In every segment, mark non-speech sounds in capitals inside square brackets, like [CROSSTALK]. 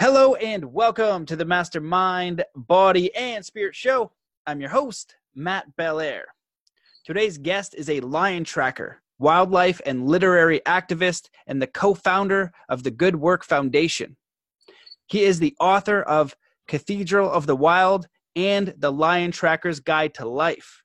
Hello and welcome to the Mastermind Body and Spirit Show. I'm your host, Matt Belair. Today's guest is a lion tracker, wildlife and literary activist, and the co founder of the Good Work Foundation. He is the author of Cathedral of the Wild and The Lion Tracker's Guide to Life.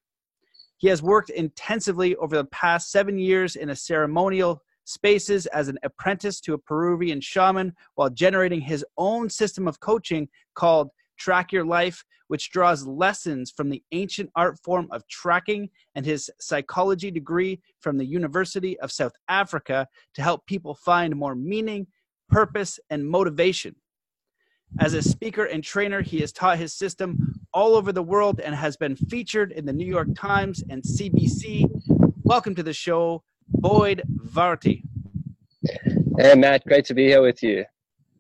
He has worked intensively over the past seven years in a ceremonial spaces as an apprentice to a Peruvian shaman while generating his own system of coaching called Track Your Life, which draws lessons from the ancient art form of tracking and his psychology degree from the University of South Africa to help people find more meaning, purpose, and motivation. As a speaker and trainer, he has taught his system all over the world and has been featured in the New York Times and CBC. Welcome to the show, Boyd Varty. Hey Matt, great to be here with you.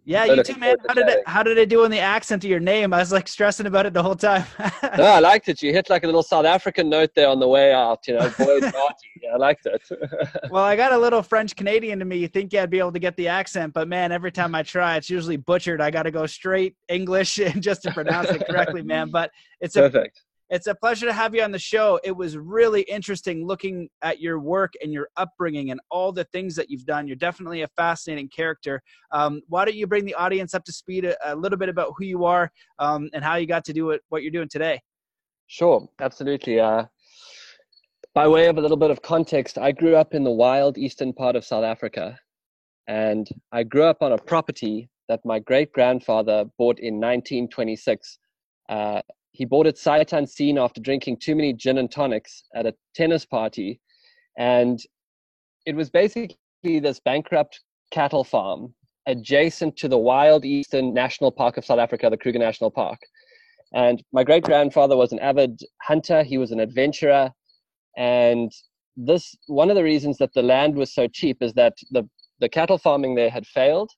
Yeah, so you too, man. How did it how did it do on the accent of your name? I was like stressing about it the whole time. [LAUGHS] no, I liked it. You hit like a little South African note there on the way out, you know, Boyd [LAUGHS] Varty. Yeah, I liked it. [LAUGHS] well, I got a little French Canadian to me. You think I'd be able to get the accent, but man, every time I try, it's usually butchered. I got to go straight English just to pronounce it correctly, man. But it's a, perfect. It's a pleasure to have you on the show. It was really interesting looking at your work and your upbringing and all the things that you've done. You're definitely a fascinating character. Um, why don't you bring the audience up to speed a, a little bit about who you are um, and how you got to do what you're doing today? Sure, absolutely. Uh, by way of a little bit of context, I grew up in the wild eastern part of South Africa. And I grew up on a property that my great grandfather bought in 1926 uh, he bought it sight unseen after drinking too many gin and tonics at a tennis party. And it was basically this bankrupt cattle farm adjacent to the Wild Eastern National Park of South Africa, the Kruger National Park. And my great grandfather was an avid hunter, he was an adventurer. And this one of the reasons that the land was so cheap is that the, the cattle farming there had failed.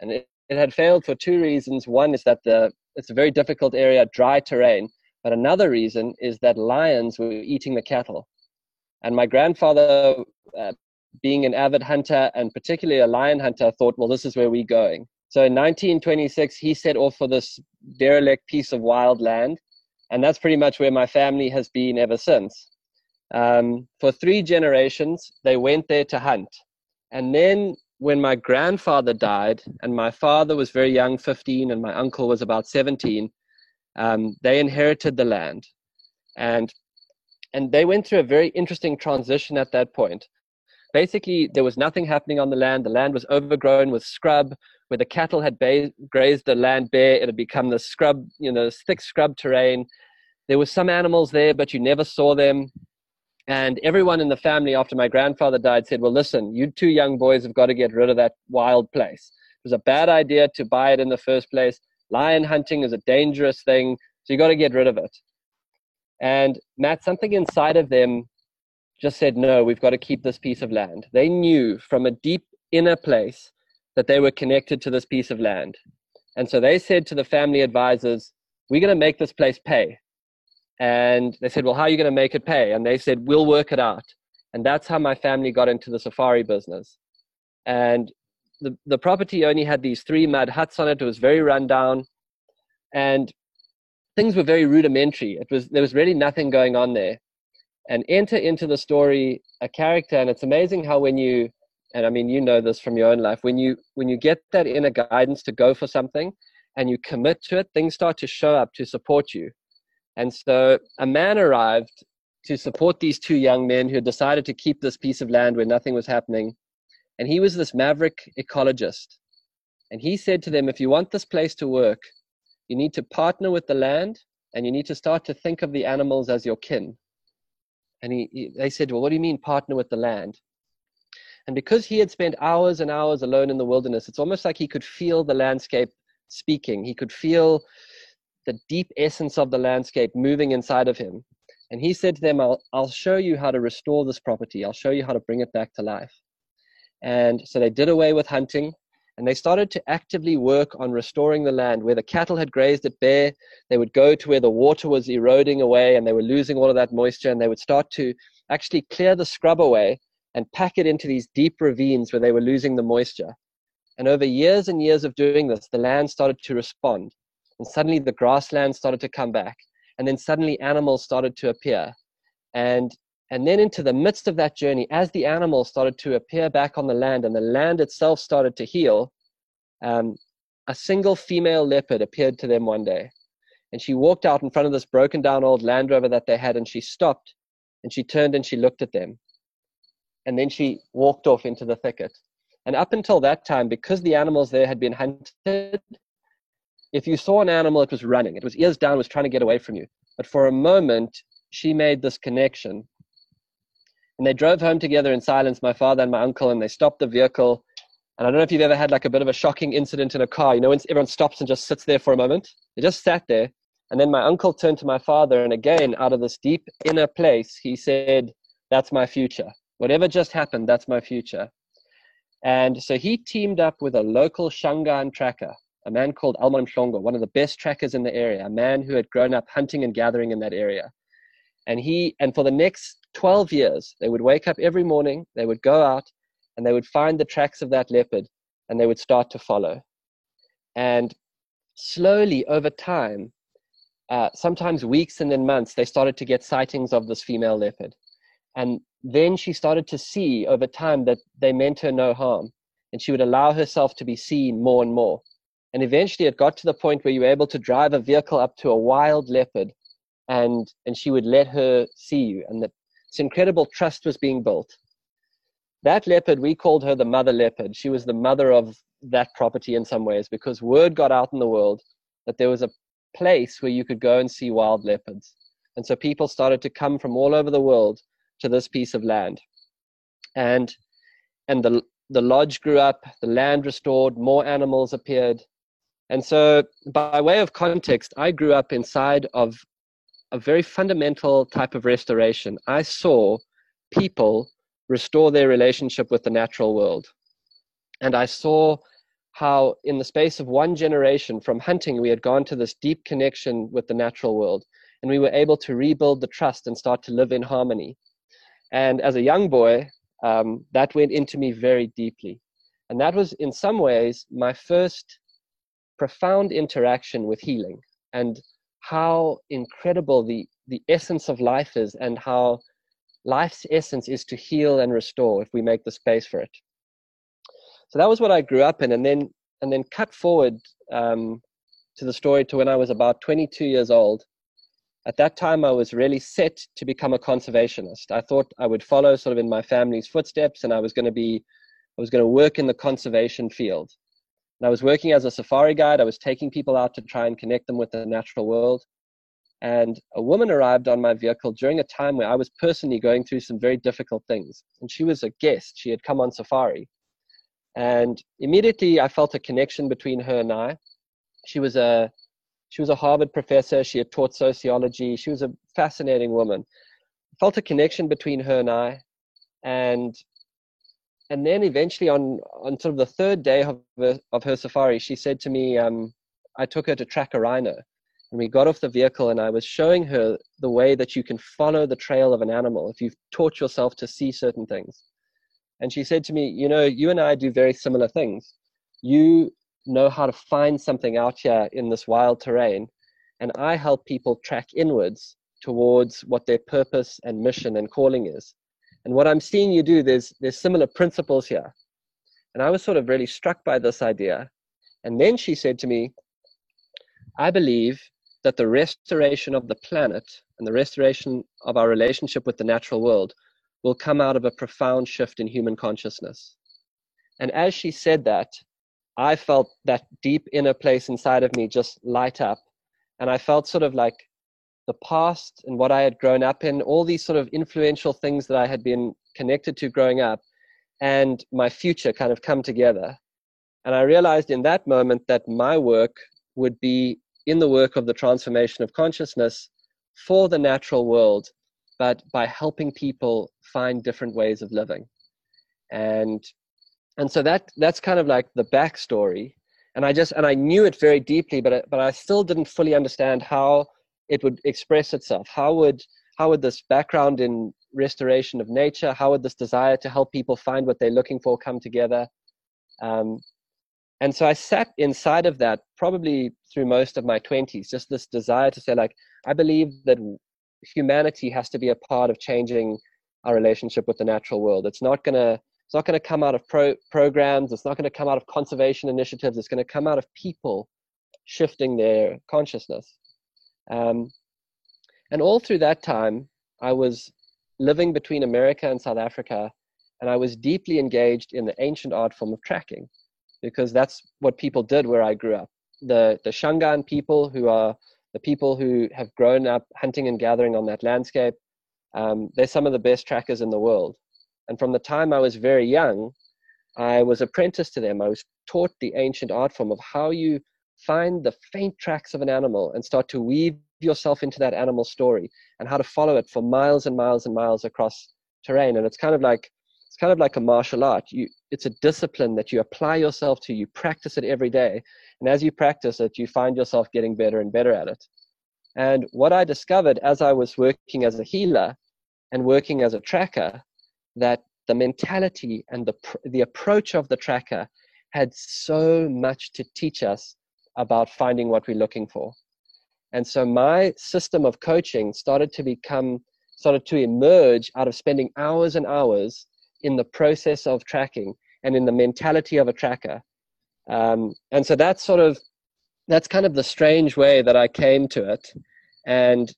And it, it had failed for two reasons. One is that the it's a very difficult area, dry terrain. But another reason is that lions were eating the cattle. And my grandfather, uh, being an avid hunter and particularly a lion hunter, thought, well, this is where we're going. So in 1926, he set off for this derelict piece of wild land. And that's pretty much where my family has been ever since. Um, for three generations, they went there to hunt. And then when my grandfather died and my father was very young 15 and my uncle was about 17 um, they inherited the land. And and they went through a very interesting transition at that point. Basically there was nothing happening on the land. The land was overgrown with scrub. Where the cattle had ba- grazed the land bare it had become the scrub you know this thick scrub terrain. There were some animals there but you never saw them and everyone in the family, after my grandfather died, said, Well, listen, you two young boys have got to get rid of that wild place. It was a bad idea to buy it in the first place. Lion hunting is a dangerous thing, so you got to get rid of it. And Matt, something inside of them just said, No, we've got to keep this piece of land. They knew from a deep inner place that they were connected to this piece of land. And so they said to the family advisors, We're going to make this place pay. And they said, Well, how are you going to make it pay? And they said, We'll work it out. And that's how my family got into the safari business. And the, the property only had these three mud huts on it. It was very rundown. And things were very rudimentary. It was there was really nothing going on there. And enter into the story a character, and it's amazing how when you and I mean you know this from your own life, when you when you get that inner guidance to go for something and you commit to it, things start to show up to support you. And so a man arrived to support these two young men who had decided to keep this piece of land where nothing was happening. And he was this maverick ecologist. And he said to them, if you want this place to work, you need to partner with the land and you need to start to think of the animals as your kin. And he, he, they said, Well, what do you mean partner with the land? And because he had spent hours and hours alone in the wilderness, it's almost like he could feel the landscape speaking. He could feel the deep essence of the landscape moving inside of him. And he said to them, I'll, I'll show you how to restore this property. I'll show you how to bring it back to life. And so they did away with hunting and they started to actively work on restoring the land where the cattle had grazed it bare. They would go to where the water was eroding away and they were losing all of that moisture and they would start to actually clear the scrub away and pack it into these deep ravines where they were losing the moisture. And over years and years of doing this, the land started to respond. And suddenly the grassland started to come back. And then suddenly animals started to appear. And, and then into the midst of that journey, as the animals started to appear back on the land and the land itself started to heal, um, a single female leopard appeared to them one day. And she walked out in front of this broken down old Land Rover that they had and she stopped and she turned and she looked at them. And then she walked off into the thicket. And up until that time, because the animals there had been hunted, if you saw an animal, it was running. It was ears down, was trying to get away from you. But for a moment, she made this connection. And they drove home together in silence, my father and my uncle, and they stopped the vehicle. And I don't know if you've ever had like a bit of a shocking incident in a car. You know, when everyone stops and just sits there for a moment? They just sat there. And then my uncle turned to my father, and again, out of this deep inner place, he said, That's my future. Whatever just happened, that's my future. And so he teamed up with a local Shangaan tracker, a man called Elmon Mhlongo, one of the best trackers in the area, a man who had grown up hunting and gathering in that area. And he, and for the next 12 years, they would wake up every morning, they would go out, and they would find the tracks of that leopard, and they would start to follow. And slowly over time, uh, sometimes weeks and then months, they started to get sightings of this female leopard. And then she started to see over time that they meant her no harm. And she would allow herself to be seen more and more. And eventually it got to the point where you were able to drive a vehicle up to a wild leopard and, and she would let her see you. And that this incredible trust was being built. That leopard, we called her the mother leopard. She was the mother of that property in some ways because word got out in the world that there was a place where you could go and see wild leopards. And so people started to come from all over the world to this piece of land. And and the the lodge grew up, the land restored, more animals appeared. And so by way of context, I grew up inside of a very fundamental type of restoration. I saw people restore their relationship with the natural world. And I saw how, in the space of one generation from hunting, we had gone to this deep connection with the natural world. And we were able to rebuild the trust and start to live in harmony. And as a young boy, um, that went into me very deeply. And that was, in some ways, my first profound interaction with healing and how incredible the, the essence of life is and how life's essence is to heal and restore if we make the space for it. So that was what I grew up in, and then and then cut forward um, to the story to when I was about 22 years old. At that time, I was really set to become a conservationist. I thought I would follow sort of in my family's footsteps, and I was going to be, I was going to work in the conservation field. And I was working as a safari guide. I was taking people out to try and connect them with the natural world. And a woman arrived on my vehicle during a time where I was personally going through some very difficult things. And she was a guest. She had come on safari. And immediately I felt a connection between her and I. She was a she was a Harvard professor. She had taught sociology. She was a fascinating woman. I felt a connection between her and I. And and then eventually on on sort of the third day of her, of her safari, she said to me, um, I took her to track a rhino. And we got off the vehicle and I was showing her the way that you can follow the trail of an animal if you've taught yourself to see certain things. And she said to me, You know, you and I do very similar things. You know how to find something out here in this wild terrain, and I help people track inwards towards what their purpose and mission and calling is. And what I'm seeing you do, there's, there's similar principles here. And I was sort of really struck by this idea. And then she said to me, I believe that the restoration of the planet and the restoration of our relationship with the natural world will come out of a profound shift in human consciousness. And as she said that, I felt that deep inner place inside of me just light up. And I felt sort of like the past and what I had grown up in, all these sort of influential things that I had been connected to growing up, and my future kind of come together. And I realized in that moment that my work would be in the work of the transformation of consciousness for the natural world but by helping people find different ways of living. And and so that that's kind of like the backstory. And I just and I knew it very deeply, but but I still didn't fully understand how it would express itself. How would how would this background in restoration of nature, how would this desire to help people find what they're looking for come together? Um, and so I sat inside of that probably through most of my 20s, just this desire to say, like, I believe that humanity has to be a part of changing our relationship with the natural world. It's not going to it's not going to come out of pro- programs. It's not going to come out of conservation initiatives. It's going to come out of people shifting their consciousness. Um, and all through that time, I was living between America and South Africa, and I was deeply engaged in the ancient art form of tracking, because that's what people did where I grew up. The the Shangaan people, who are the people who have grown up hunting and gathering on that landscape, um, they're some of the best trackers in the world. And from the time I was very young, I was apprenticed to them. I was taught the ancient art form of how you find the faint tracks of an animal and start to weave yourself into that animal story and how to follow it for miles and miles and miles across terrain. And it's kind of like it's kind of like a martial art. You, it's a discipline that you apply yourself to. You practice it every day, and as you practice it, you find yourself getting better and better at it. And what I discovered as I was working as a healer and working as a tracker that the mentality and the, the approach of the tracker had so much to teach us about finding what we're looking for. And so my system of coaching started to become, started to emerge out of spending hours and hours in the process of tracking and in the mentality of a tracker. Um, and so that's sort of, that's kind of the strange way that I came to it. And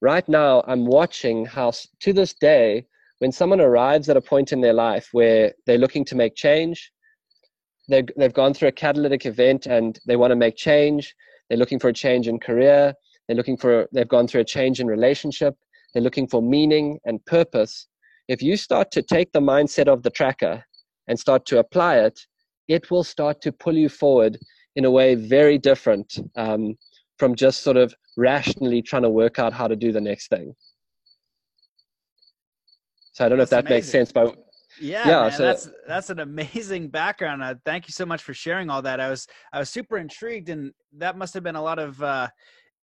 right now I'm watching how to this day, when someone arrives at a point in their life where they're looking to make change, they've, they've gone through a catalytic event and they want to make change, they're looking for a change in career, they're looking for, they've gone through a change in relationship, they're looking for meaning and purpose. If you start to take the mindset of the tracker and start to apply it, it will start to pull you forward in a way very different um, from just sort of rationally trying to work out how to do the next thing. So I don't know that's if that amazing. makes sense, but yeah, yeah man, so that's that's an amazing background. Uh, thank you so much for sharing all that. I was I was super intrigued, and that must have been a lot of uh,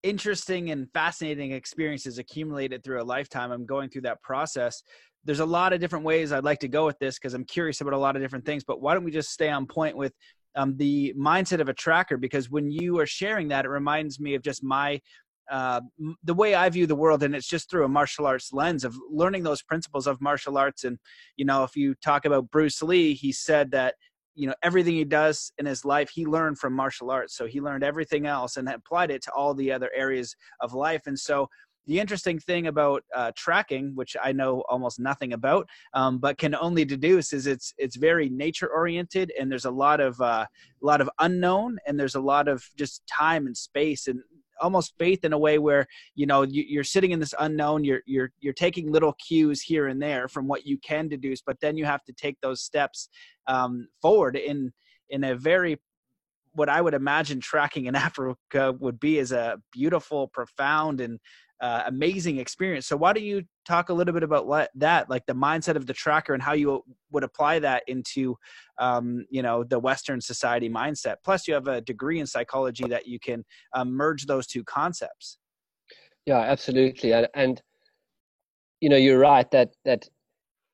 interesting and fascinating experiences accumulated through a lifetime. I'm going through that process. There's a lot of different ways I'd like to go with this because I'm curious about a lot of different things. But why don't we just stay on point with um, the mindset of a tracker? Because when you are sharing that, it reminds me of just my uh, the way I view the world, and it's just through a martial arts lens of learning those principles of martial arts. And you know, if you talk about Bruce Lee, he said that you know everything he does in his life he learned from martial arts so he learned everything else and applied it to all the other areas of life and so the interesting thing about uh, tracking, which I know almost nothing about, um, but can only deduce, is it's it's very nature oriented, and there's a lot of uh, a lot of unknown, and there's a lot of just time and space, and almost faith in a way where you know you, are sitting in this unknown you're you're you're taking little cues here and there from what you can deduce but then you have to take those steps um, forward in in a very what I would imagine tracking in [LAUGHS] Africa would be is a beautiful, profound, and uh, amazing experience. So why don't you talk a little bit about that, like the mindset of the tracker and how you would apply that into, um, you know, the Western society mindset. Plus, you have a degree in psychology that you can um, merge those two concepts. Yeah, absolutely, and, and you know, you're right that that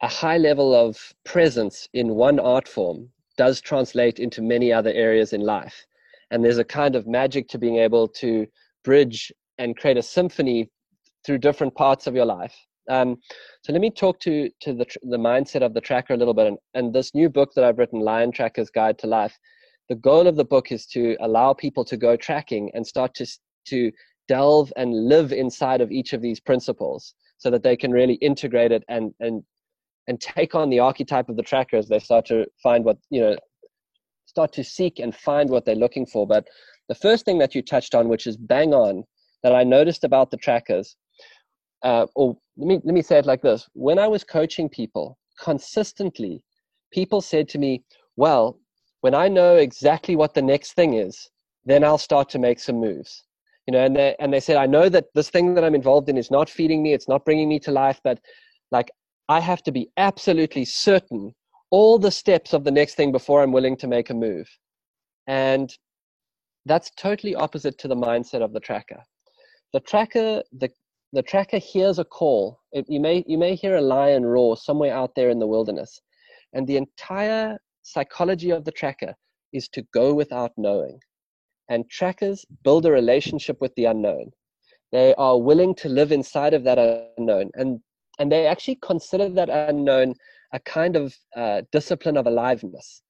a high level of presence in one art form does translate into many other areas in life, and there's a kind of magic to being able to bridge and create a symphony through different parts of your life. Um, so let me talk to to the the mindset of the tracker a little bit. And, and this new book that I've written, Lion Tracker's Guide to Life, the goal of the book is to allow people to go tracking and start to to delve and live inside of each of these principles, so that they can really integrate it and and and take on the archetype of the tracker as they start to find what you know start to seek and find what they're looking for. But the first thing that you touched on, which is bang on, that I noticed about the trackers, uh, or let me let me say it like this: when I was coaching people consistently, people said to me, "Well, when I know exactly what the next thing is, then I'll start to make some moves." You know, and they and they said, "I know that this thing that I'm involved in is not feeding me; it's not bringing me to life, but like I have to be absolutely certain all the steps of the next thing before I'm willing to make a move." And that's totally opposite to the mindset of the tracker the tracker the the tracker hears a call. It, you may you may hear a lion roar somewhere out there in the wilderness, and the entire psychology of the tracker is to go without knowing. And trackers build a relationship with the unknown. They are willing to live inside of that unknown. And, and they actually consider that unknown a kind of uh, discipline of aliveness.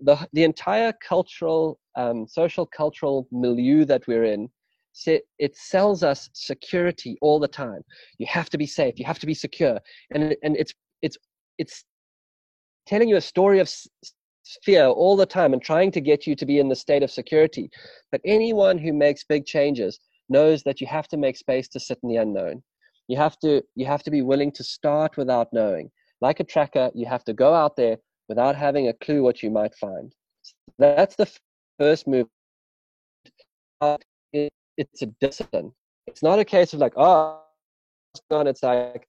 The, the, entire cultural, um, social cultural milieu that we're in, it sells us security all the time. You have to be safe. You have to be secure. And, and it's, it's, it's telling you a story of fear all the time and trying to get you to be in the state of security. But anyone who makes big changes knows that you have to make space to sit in the unknown. You have to you have to be willing to start without knowing. Like a tracker, you have to go out there without having a clue what you might find. That's the first move. It's a discipline. It's not a case of like, oh, it's like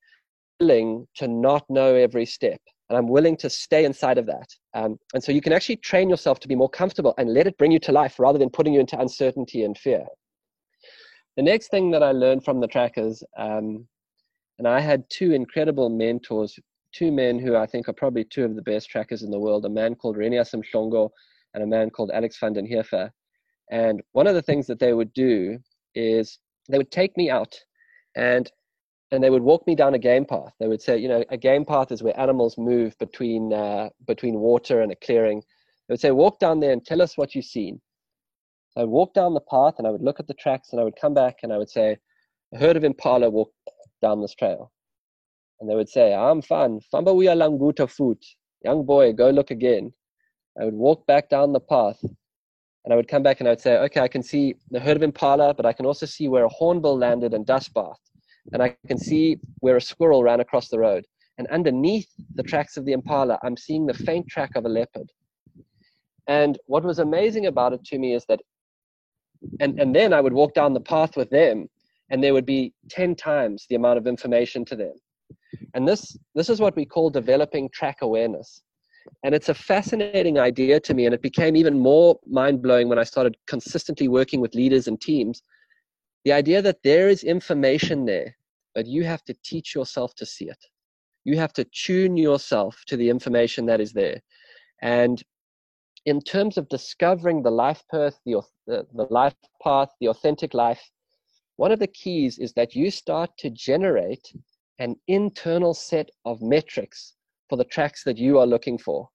willing to not know every step and I'm willing to stay inside of that. Um, and so you can actually train yourself to be more comfortable and let it bring you to life rather than putting you into uncertainty and fear. The next thing that I learned from the trackers, um, and I had two incredible mentors, two men who I think are probably two of the best trackers in the world, a man called Renias Mhlongo and a man called Alex van den Heever. And one of the things that they would do is they would take me out and and they would walk me down a game path. They would say, you know, a game path is where animals move between uh, between water and a clearing. They would say, walk down there and tell us what you've seen. So I'd walk down the path and I would look at the tracks and I would come back and I would say, a herd of impala walked down this trail. And they would say, I'm fine. Fambawiya languta foot. Young boy, go look again. I would walk back down the path and I would come back and I would say, okay, I can see the herd of impala, but I can also see where a hornbill landed and dust bathed and I can see where a squirrel ran across the road. And underneath the tracks of the impala, I'm seeing the faint track of a leopard. And what was amazing about it to me is that, and, and then I would walk down the path with them, and there would be 10 times the amount of information to them. And this, this is what we call developing track awareness. And it's a fascinating idea to me, and it became even more mind blowing when I started consistently working with leaders and teams the idea that there is information there, but you have to teach yourself to see it. You have to tune yourself to the information that is there. And in terms of discovering the life path, the, the, the life path, the authentic life, one of the keys is that you start to generate an internal set of metrics for the tracks that you are looking for.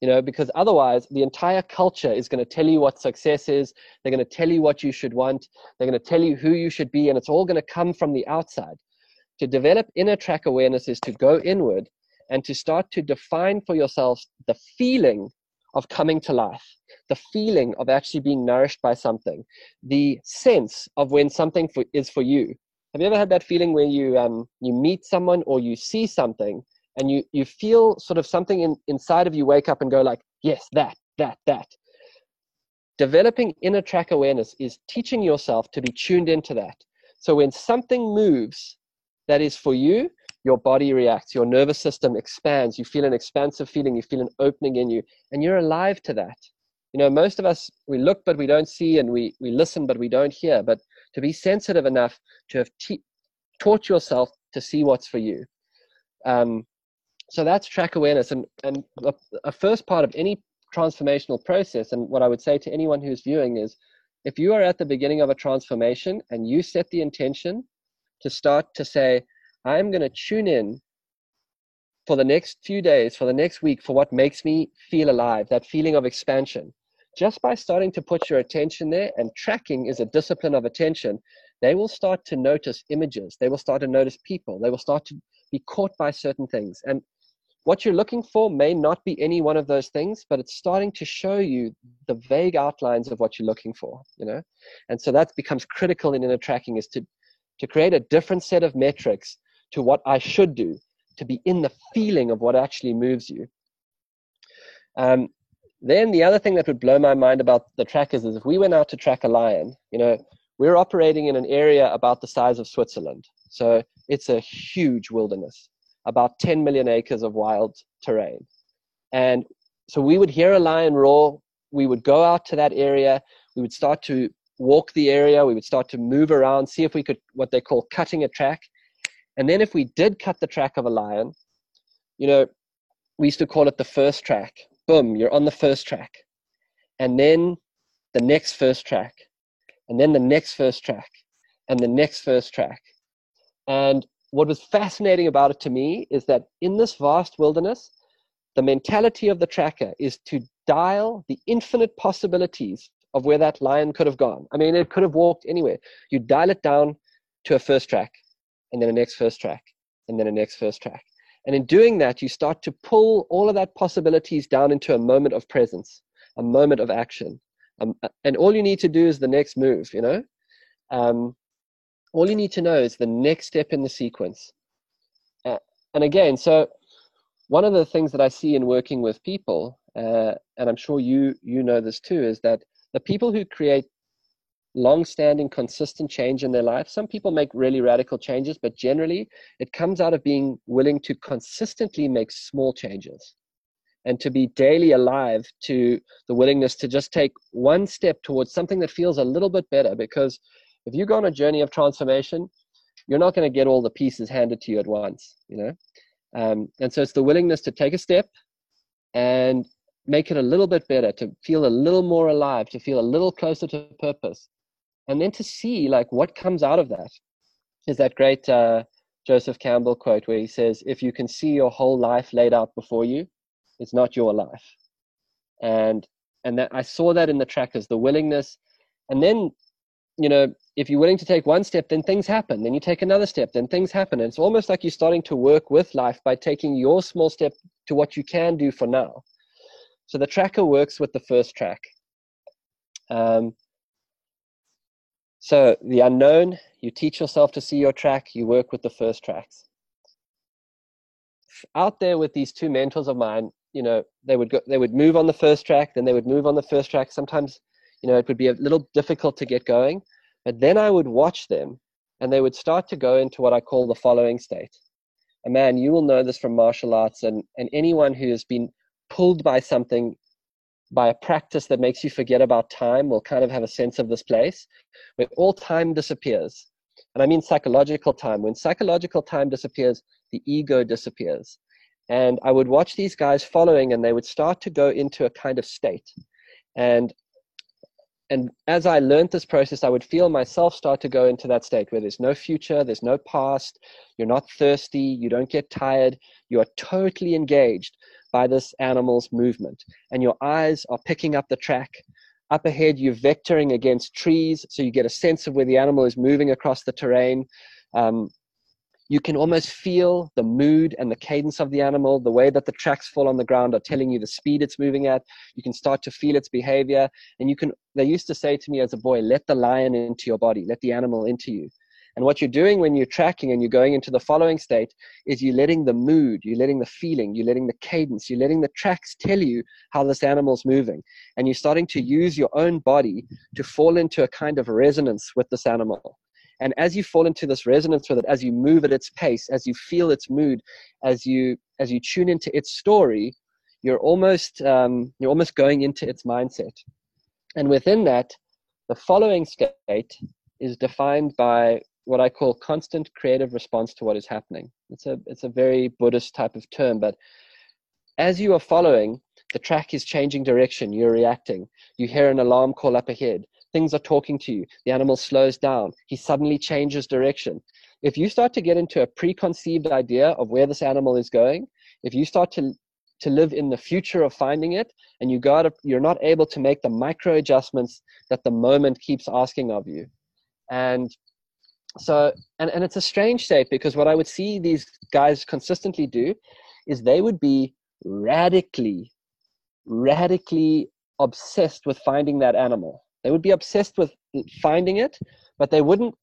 You know because otherwise the entire culture is going to tell you what success is. They're going to tell you what you should want. They're going to tell you who you should be and it's all going to come from the outside. To develop inner track awareness is to go inward and to start to define for yourselves the feeling of coming to life the feeling of actually being nourished by something the sense of when something for, is for you. Have you ever had that feeling where you um, you meet someone or you see something and you you feel sort of something in, inside of you wake up and go like yes that that that. Developing inner track awareness is teaching yourself to be tuned into that. So when something moves that is for you your body reacts your nervous system expands you feel an expansive feeling you feel an opening in you and you're alive to that. You know most of us we look but we don't see and we we listen but we don't hear. But to be sensitive enough to have te- taught yourself to see what's for you. Um, so that's track awareness and and a, a first part of any transformational process. And what i would say to anyone who's viewing is if you are at the beginning of a transformation and you set the intention to start to say i'm going to tune in for the next few days for the next week for what makes me feel alive that feeling of expansion. Just by starting to put your attention there and tracking is a discipline of attention they will start to notice images. They will start to notice people. They will start to be caught by certain things. And what you're looking for may not be any one of those things but it's starting to show you the vague outlines of what you're looking for you know? And so that becomes critical in inner tracking is to to create a different set of metrics to what i should do to be in the feeling of what actually moves you. Um, then the other thing that would blow my mind about the trackers is if we went out to track a lion you know we're operating in an area about the size of switzerland. So it's a huge wilderness about 10 million acres of wild terrain. And so we would hear a lion roar, we would go out to that area, we would start to walk the area, we would start to move around, see if we could, what they call cutting a track. And then if we did cut the track of a lion, you know, we used to call it the first track. Boom, you're on the first track. and then the next first track, and then the next first track, and the next first track. And what was fascinating about it to me is that in this vast wilderness, the mentality of the tracker is to dial the infinite possibilities of where that lion could have gone. I mean, it could have walked anywhere. You dial it down to a first track, and then a next first track, and then a next first track. And in doing that, you start to pull all of that possibilities down into a moment of presence, a moment of action. Um, and all you need to do is the next move, you know? Um, all you need to know is the next step in the sequence. Uh, and again, so one of the things that I see in working with people, uh, and I'm sure you you know this too, is that the people who create long-standing consistent change in their life some people make really radical changes but generally it comes out of being willing to consistently make small changes and to be daily alive to the willingness to just take one step towards something that feels a little bit better because if you go on a journey of transformation you're not going to get all the pieces handed to you at once you know? Um, and so it's the willingness to take a step and make it a little bit better to feel a little more alive to feel a little closer to purpose and then to see like what comes out of that. Is that great uh, joseph campbell quote where he says if you can see your whole life laid out before you it's not your life. And and that i saw that in the trackers the willingness. And then you know if you're willing to take one step then things happen. Then you take another step then things happen. And it's almost like you're starting to work with life by taking your small step to what you can do for now. So the tracker works with the first track. Um, so the unknown, you teach yourself to see your track, you work with the first tracks. Out there with these two mentors of mine, you know, they would go, they would move on the first track, then they would move on the first track. Sometimes, you know, it would be a little difficult to get going, but then I would watch them and they would start to go into what I call the following state. And man, you will know this from martial arts and, and anyone who has been pulled by something by a practice that makes you forget about time will kind of have a sense of this place where all time disappears. And I mean psychological time. When psychological time disappears, the ego disappears. And I would watch these guys following, and they would start to go into a kind of state. And and as I learned this process, I would feel myself start to go into that state where there's no future, there's no past, you're not thirsty, you don't get tired, you are totally engaged by this animal's movement. And your eyes are picking up the track. Up ahead, you're vectoring against trees, so you get a sense of where the animal is moving across the terrain. Um, you can almost feel the mood and the cadence of the animal. The way that the tracks fall on the ground are telling you the speed it's moving at. You can start to feel its behavior. And you can, they used to say to me as a boy, let the lion into your body, let the animal into you. And what you're doing when you're tracking and you're going into the following state is you're letting the mood, you're letting the feeling, you're letting the cadence, you're letting the tracks tell you how this animal's moving. And you're starting to use your own body to fall into a kind of resonance with this animal. And as you fall into this resonance with it, as you move at its pace, as you feel its mood, as you as you tune into its story, you're almost um, you're almost going into its mindset. And within that, the following state is defined by what I call constant creative response to what is happening. It's a it's a very Buddhist type of term, but as you are following, the track is changing direction. You're reacting. You hear an alarm call up ahead. Things are talking to you. The animal slows down. He suddenly changes direction. If you start to get into a preconceived idea of where this animal is going, if you start to to live in the future of finding it, and you got you're not able to make the micro adjustments that the moment keeps asking of you, and so and, and it's a strange state because what i would see these guys consistently do is they would be radically radically obsessed with finding that animal they would be obsessed with finding it but they wouldn't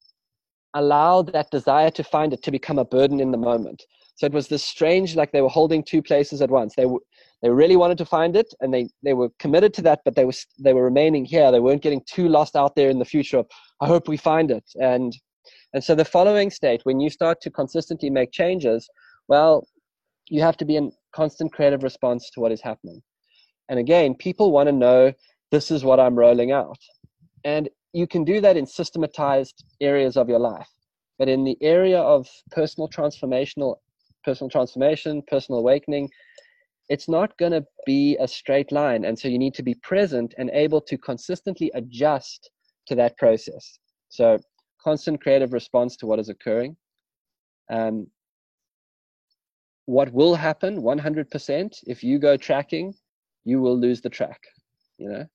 allow that desire to find it to become a burden in the moment. So it was this strange like they were holding two places at once. They were they really wanted to find it and they they were committed to that but they were they were remaining here. They weren't getting too lost out there in the future of i hope we find it. And and so the following state, when you start to consistently make changes, well, you have to be in constant creative response to what is happening. And again, people want to know this is what I'm rolling out. And you can do that in systematized areas of your life. But in the area of personal transformational personal transformation, personal awakening, it's not going to be a straight line. And so you need to be present and able to consistently adjust to that process. So, constant creative response to what is occurring. Um, what will happen 100% if you go tracking, you will lose the track, you know?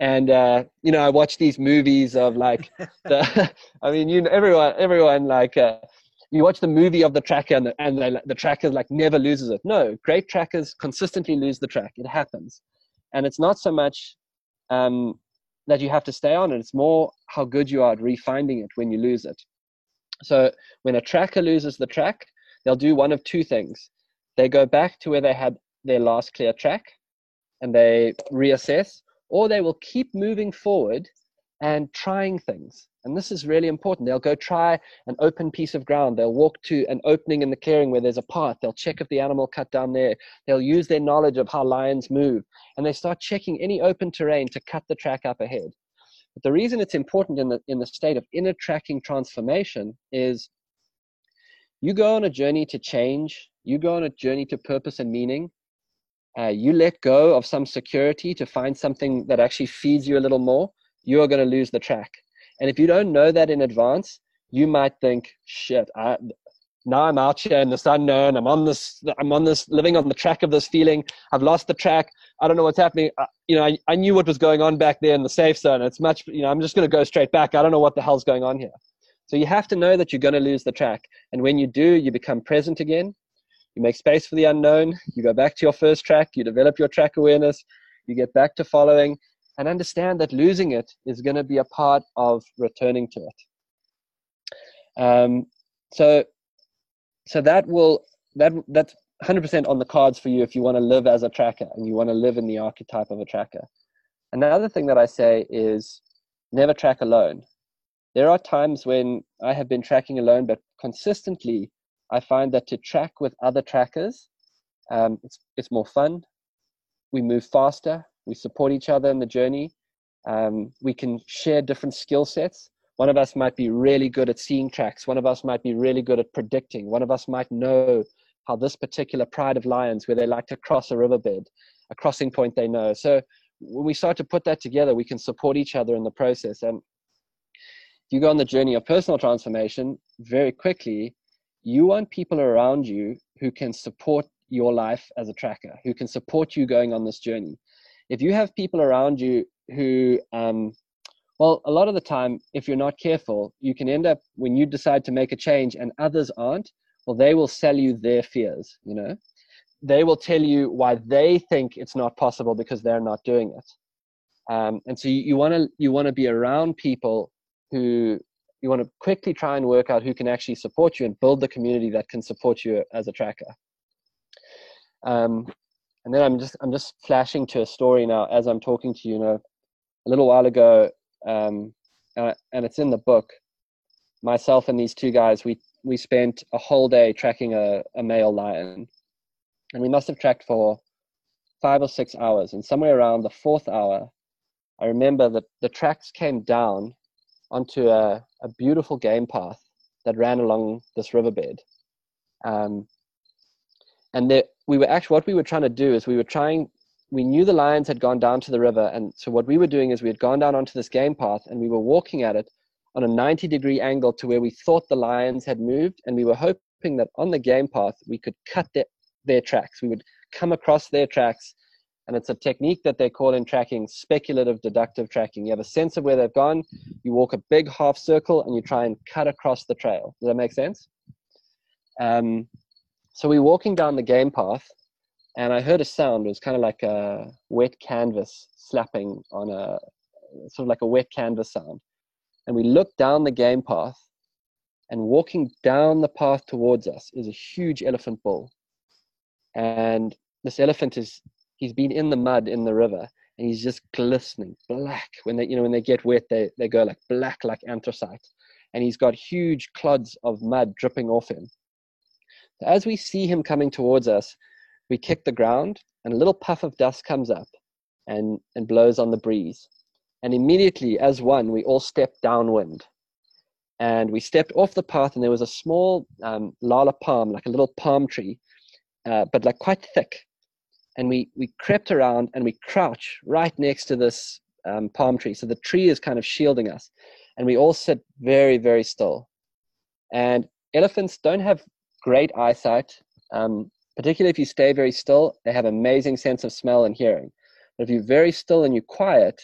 And uh, you know, I watch these movies of like [LAUGHS] the. [LAUGHS] I mean, you know, everyone, everyone like. Uh, you watch the movie of the tracker and the, and the, the tracker like never loses it. No, great trackers consistently lose the track. It happens, and it's not so much um, that you have to stay on it. It's more how good you are at refinding it when you lose it. So when a tracker loses the track, they'll do one of two things. They go back to where they had their last clear track, and they reassess, or they will keep moving forward and trying things. And this is really important. They'll go try an open piece of ground. They'll walk to an opening in the clearing where there's a path. They'll check if the animal cut down there. They'll use their knowledge of how lions move. And they start checking any open terrain to cut the track up ahead. But the reason it's important in the, in the state of inner tracking transformation is you go on a journey to change, you go on a journey to purpose and meaning, uh, you let go of some security to find something that actually feeds you a little more, you are going to lose the track. And if you don't know that in advance, you might think, shit, I, now I'm out here in this unknown. I'm on this, I'm on this, living on the track of this feeling. I've lost the track. I don't know what's happening. I, you know, I, I knew what was going on back there in the safe zone. It's much, you know, I'm just going to go straight back. I don't know what the hell's going on here. So you have to know that you're going to lose the track. And when you do, you become present again you make space for the unknown, you go back to your first track, you develop your track awareness, you get back to following, and understand that losing it is going to be a part of returning to it. Um, so, so that will that that's 100% on the cards for you if you want to live as a tracker and you want to live in the archetype of a tracker. Another thing that I say is never track alone. There are times when I have been tracking alone, but consistently I find that to track with other trackers, um, it's, it's more fun. We move faster. We support each other in the journey. Um, we can share different skill sets. One of us might be really good at seeing tracks. One of us might be really good at predicting. One of us might know how this particular pride of lions, where they like to cross a riverbed, a crossing point they know. So when we start to put that together, we can support each other in the process. And if you go on the journey of personal transformation, very quickly, you want people around you who can support your life as a tracker, who can support you going on this journey. If you have people around you who, um, well, a lot of the time, if you're not careful, you can end up when you decide to make a change and others aren't, well, they will sell you their fears, you know? They will tell you why they think it's not possible because they're not doing it. Um, and so you, want to you want to be around people who you want to quickly try and work out who can actually support you and build the community that can support you as a tracker. Um, and then I'm just I'm just flashing to a story now as I'm talking to you. you know, a little while ago, um, and, and it's in the book. Myself and these two guys, we we spent a whole day tracking a, a male lion, and we must have tracked for five or six hours. And somewhere around the fourth hour, I remember that the tracks came down onto a, a beautiful game path that ran along this riverbed. Um, and there, we were actually, what we were trying to do is we were trying, we knew the lions had gone down to the river. And so what we were doing is we had gone down onto this game path and we were walking at it on a 90 degree angle to where we thought the lions had moved. And we were hoping that on the game path, we could cut their, their tracks. We would come across their tracks and it's a technique that they call in tracking speculative deductive tracking. You have a sense of where they've gone, you walk a big half circle, and you try and cut across the trail. Does that make sense? Um, so we're walking down the game path, and I heard a sound. It was kind of like a wet canvas slapping on a sort of like a wet canvas sound. And we looked down the game path, and walking down the path towards us is a huge elephant bull. And this elephant is he's been in the mud in the river and he's just glistening black when they you know when they get wet they, they go like black like anthracite. And he's got huge clods of mud dripping off him. As we see him coming towards us we kick the ground and a little puff of dust comes up and and blows on the breeze. And immediately as one we all step downwind. And we stepped off the path and there was a small um, lala palm like a little palm tree uh, but like quite thick and we we crept around and we crouch right next to this um, palm tree. So the tree is kind of shielding us, and we all sit very very still. And elephants don't have great eyesight, um, particularly if you stay very still. They have amazing sense of smell and hearing. But if you're very still and you're quiet,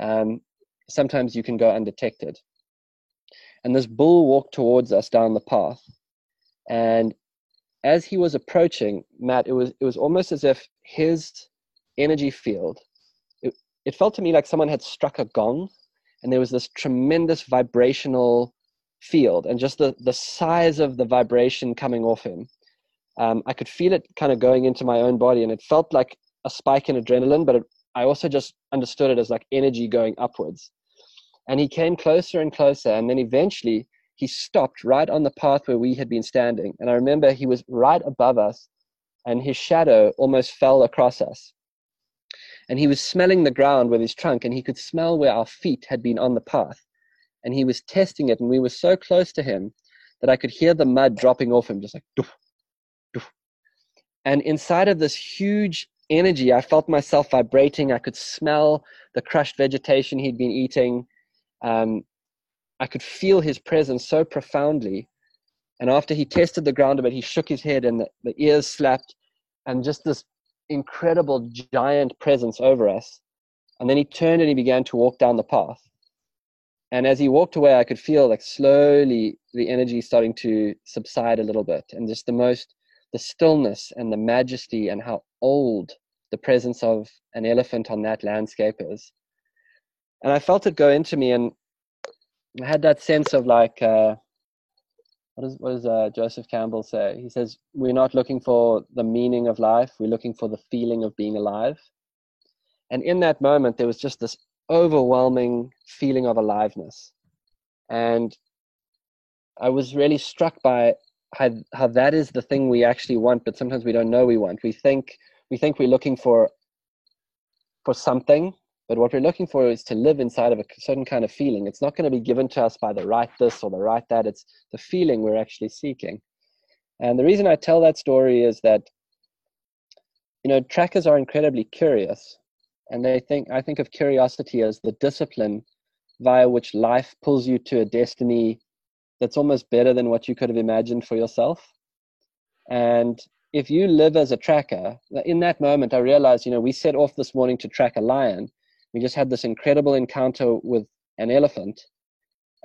um, sometimes you can go undetected. And this bull walked towards us down the path, and as he was approaching Matt, it was it was almost as if his energy field. It, it felt to me like someone had struck a gong, and there was this tremendous vibrational field, and just the the size of the vibration coming off him. Um, I could feel it kind of going into my own body, and it felt like a spike in adrenaline, but it, I also just understood it as like energy going upwards. And he came closer and closer, and then eventually he stopped right on the path where we had been standing. And I remember he was right above us, and his shadow almost fell across us. And he was smelling the ground with his trunk, and he could smell where our feet had been on the path. And he was testing it, and we were so close to him that I could hear the mud dropping off him, just like doof, doof. And inside of this huge energy, I felt myself vibrating. I could smell the crushed vegetation he'd been eating. Um, I could feel his presence so profoundly. And after he tested the ground a bit, he shook his head and the, the ears slapped, and just this incredible giant presence over us. And then he turned and he began to walk down the path. And as he walked away, I could feel like slowly the energy starting to subside a little bit, and just the most, the stillness and the majesty, and how old the presence of an elephant on that landscape is. And I felt it go into me, and I had that sense of like, uh, what does what does uh, Joseph Campbell say? He says we're not looking for the meaning of life; we're looking for the feeling of being alive. And in that moment, there was just this overwhelming feeling of aliveness, and I was really struck by how, how that is the thing we actually want, but sometimes we don't know we want. We think we think we're looking for for something, but what we're looking for is to live inside of a certain kind of feeling. It's not going to be given to us by the right this or the right that. It's the feeling we're actually seeking. And the reason I tell that story is that, you know, trackers are incredibly curious. And they think, I think of curiosity as the discipline via which life pulls you to a destiny that's almost better than what you could have imagined for yourself. And if you live as a tracker, in that moment, I realized, you know, we set off this morning to track a lion we just had this incredible encounter with an elephant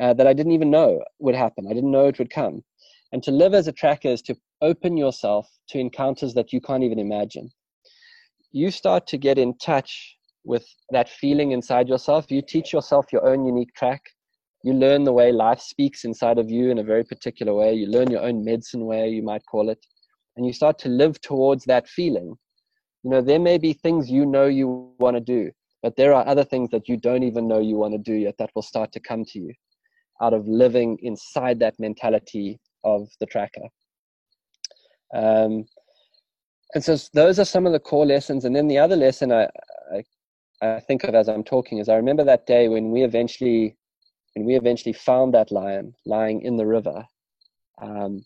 uh, that I didn't even know would happen. I didn't know it would come. And to live as a tracker is to open yourself to encounters that you can't even imagine. You start to get in touch with that feeling inside yourself. You teach yourself your own unique track. You learn the way life speaks inside of you in a very particular way. You learn your own medicine way, you might call it. And you start to live towards that feeling. You know, there may be things you know you want to do but there are other things that you don't even know you want to do yet that will start to come to you out of living inside that mentality of the tracker. Um, and so those are some of the core lessons. And then the other lesson I, I, I think of as I'm talking is I remember that day when we eventually when we eventually found that lion lying in the river. Um,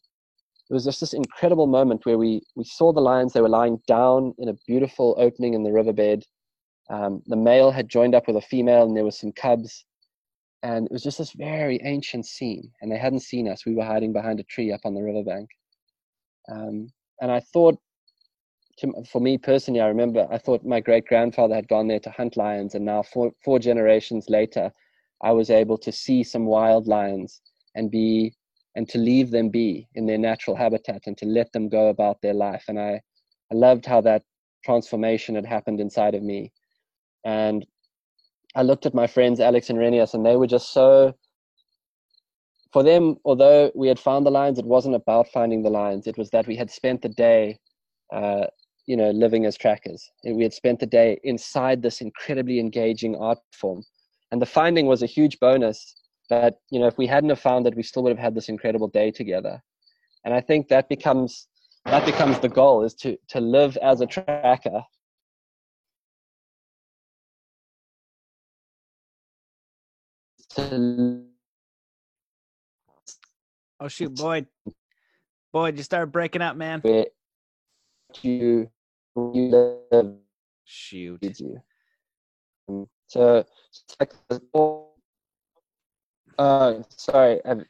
it was just this incredible moment where we we saw the lions. They were lying down in a beautiful opening in the riverbed. Um, the male had joined up with a female, and there was some cubs. And it was just this very ancient scene. And they hadn't seen us. We were hiding behind a tree up on the riverbank. Um, and I thought, for me personally, I remember I thought my great grandfather had gone there to hunt lions, and now four, four generations later, I was able to see some wild lions and be and to leave them be in their natural habitat and to let them go about their life. And I, I loved how that transformation had happened inside of me. And I looked at my friends Alex and Renias, and they were just so. For them, although we had found the lions, it wasn't about finding the lions. It was that we had spent the day, uh, you know, living as trackers. We had spent the day inside this incredibly engaging art form, and the finding was a huge bonus. But you know, if we hadn't have found it, we still would have had this incredible day together. And I think that becomes that becomes the goal: is to to live as a tracker Oh shoot, Boyd. Boyd, you started breaking up, man. You you live Shoot. feeds you. Um, So uh, sorry, have,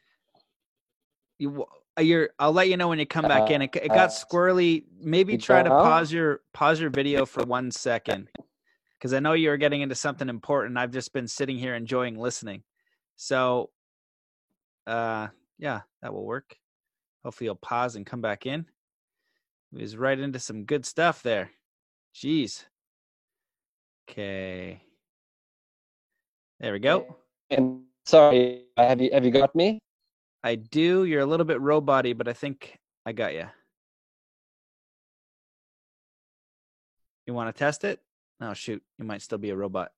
You, uh, you're. I'll let you know when you come back in. It, it got Uh, squirrely. Maybe try to pause your pause your video for one second, because I know you were getting into something important. I've just been sitting here enjoying listening. So, uh, yeah, that will work. Hopefully, you'll pause and come back in. He was right into some good stuff there. Jeez. Okay. There we go. and sorry, have you have you got me? I do. You're a little bit robot but I think I got you. You want to test it? Oh, shoot. You might still be a robot.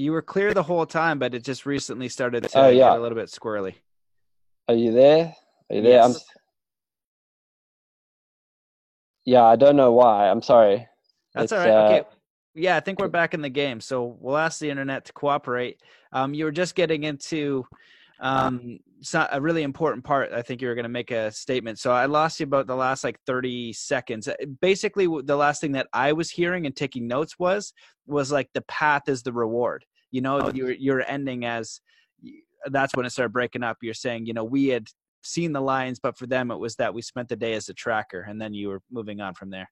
You were clear the whole time, but it just recently started to Oh, yeah. get a little bit squirrely. Are you there? Are you there? I'm, yeah, I don't know why. I'm sorry. That's It's, all right. uh, okay. Yeah, I think we're back in the game. So we'll ask the internet to cooperate. Um, you were just getting into um, a really important part. I think you were going to make a statement. So I lost you about the last like 30 seconds. Uh, Basically, the last thing that I was hearing and taking notes was was like the path is the reward. You know, you're you're ending as that's when it started breaking up. You're saying, you know, we had seen the lines, but for them it was that we spent the day as a tracker, and then you were moving on from there.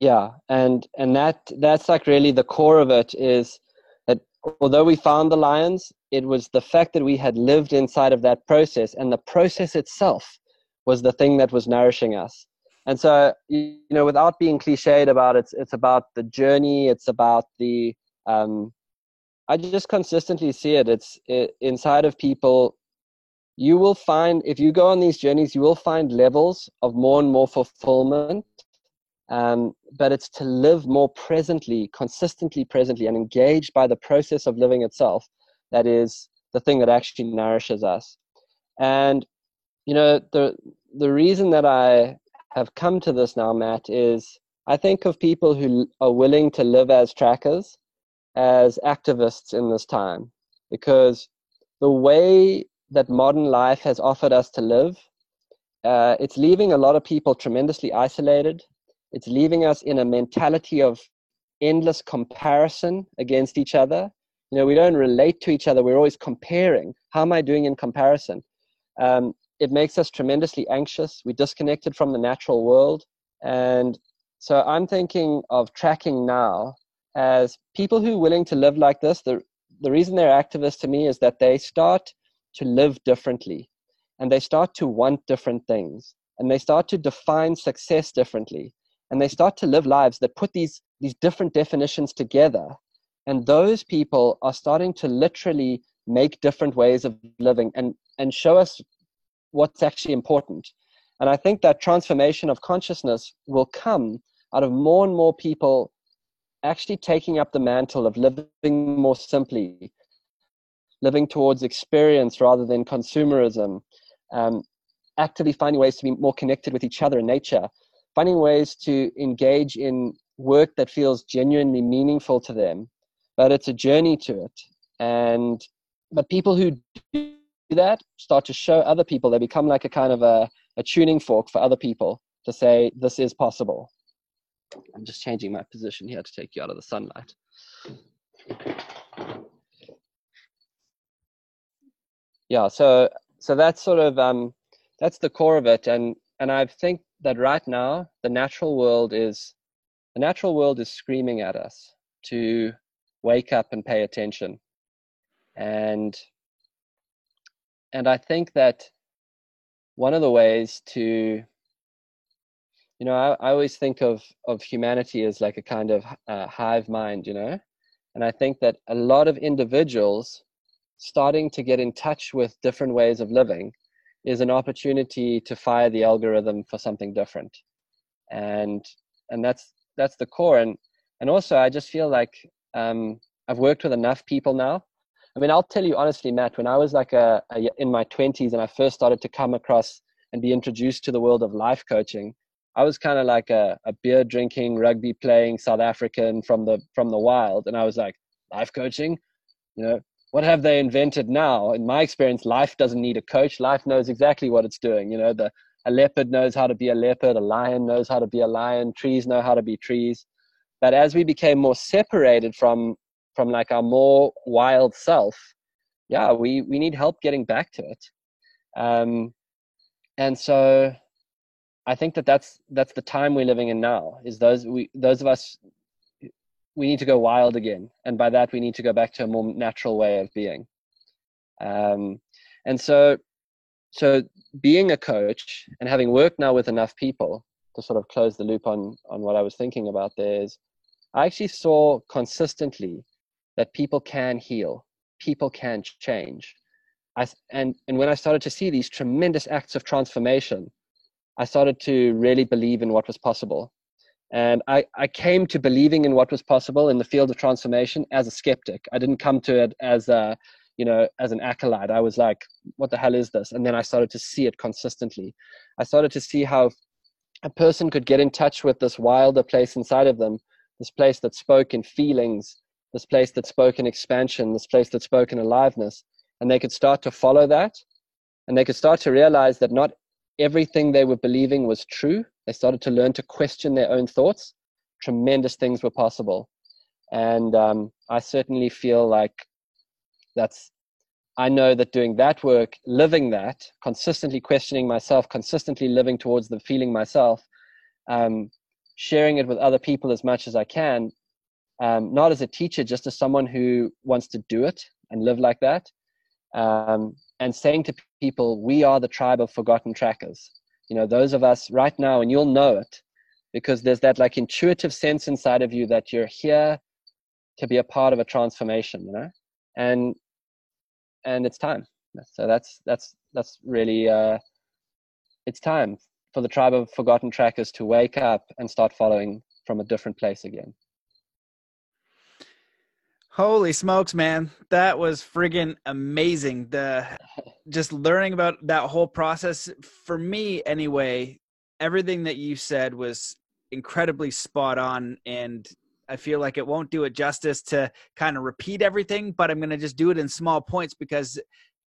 Yeah, and and that that's like really the core of it is that although we found the lions, it was the fact that we had lived inside of that process, and the process itself was the thing that was nourishing us. And so, you you know, without being cliched about it, it's, it's about the journey. It's about the. Um, I just consistently see it. It's it, inside of people. You will find if you go on these journeys, you will find levels of more and more fulfillment um, but it's to live more presently, consistently presently, and engaged by the process of living itself that is the thing that actually nourishes us. And you know, the the reason that I have come to this now, Matt, is I think of people who are willing to live as trackers, as activists in this time, because the way that modern life has offered us to live, uh, it's leaving a lot of people tremendously isolated it's leaving us in a mentality of endless comparison against each other. You know, we don't relate to each other. We're always comparing. How am I doing in comparison? Um, it makes us tremendously anxious. We're disconnected from the natural world. And so I'm thinking of tracking now as people who are willing to live like this. The, the reason they're activists to me is that they start to live differently and they start to want different things and they start to define success differently and they start to live lives that put these these different definitions together and those people are starting to literally make different ways of living and and show us what's actually important and i think that transformation of consciousness will come out of more and more people actually taking up the mantle of living more simply living towards experience rather than consumerism um, actively finding ways to be more connected with each other in nature finding ways to engage in work that feels genuinely meaningful to them. But it's a journey to it. And but people who do that start to show other people. They become like a kind of a, a tuning fork for other people to say this is possible i'm just changing my position here to take you out of the sunlight. Yeah so so that's sort of um that's the core of it. And and i think that right now the natural world is the natural world is screaming at us to wake up and pay attention. And and i think that one of the ways to you know i, I always think of of humanity as like a kind of uh, hive mind you know? And i think that a lot of individuals starting to get in touch with different ways of living is an opportunity to fire the algorithm for something different. And and that's that's the core. And and also i just feel like um, i've worked with enough people now. I mean i'll tell you honestly matt when i was like a, a in my 20s and i first started to come across and be introduced to the world of life coaching i was kind of like a, a beer drinking rugby playing south african from the from the wild and i was like life coaching you know what have they invented now in my experience life doesn't need a coach life knows exactly what it's doing you know the a leopard knows how to be a leopard, a lion knows how to be a lion, trees know how to be trees. But as we became more separated from from like our more wild self, yeah, we we need help getting back to it. Um, and so I think that that's that's the time we're living in now. Is those we those of us we need to go wild again, and by that we need to go back to a more natural way of being. Um, and so, so being a coach and having worked now with enough people to sort of close the loop on on what I was thinking about there is, I actually saw consistently that people can heal, people can change. I, and and when I started to see these tremendous acts of transformation I started to really believe in what was possible. And I, I came to believing in what was possible in the field of transformation as a skeptic. I didn't come to it as a, you know, as an acolyte. I was like, what the hell is this? And then I started to see it consistently. I started to see how a person could get in touch with this wilder place inside of them, this place that spoke in feelings, this place that spoke in expansion, this place that spoke in aliveness. And they could start to follow that. And they could start to realize that not everything they were believing was true. They started to learn to question their own thoughts. Tremendous things were possible. And um, I certainly feel like that's, I know that doing that work, living that, consistently questioning myself, consistently living towards the feeling myself, um, sharing it with other people as much as I can, um, not as a teacher, just as someone who wants to do it and live like that, um, and saying to people, we are the tribe of forgotten trackers. You know, those of us right now, and you'll know it because there's that like intuitive sense inside of you that you're here to be a part of a transformation, you know, and and it's time. So that's that's that's really uh, it's time for the tribe of forgotten trackers to wake up and start following from a different place again. Holy smokes, man. That was friggin' amazing. The just learning about that whole process for me anyway, everything that you said was incredibly spot on and I feel like it won't do it justice to kind of repeat everything, but I'm going to just do it in small points because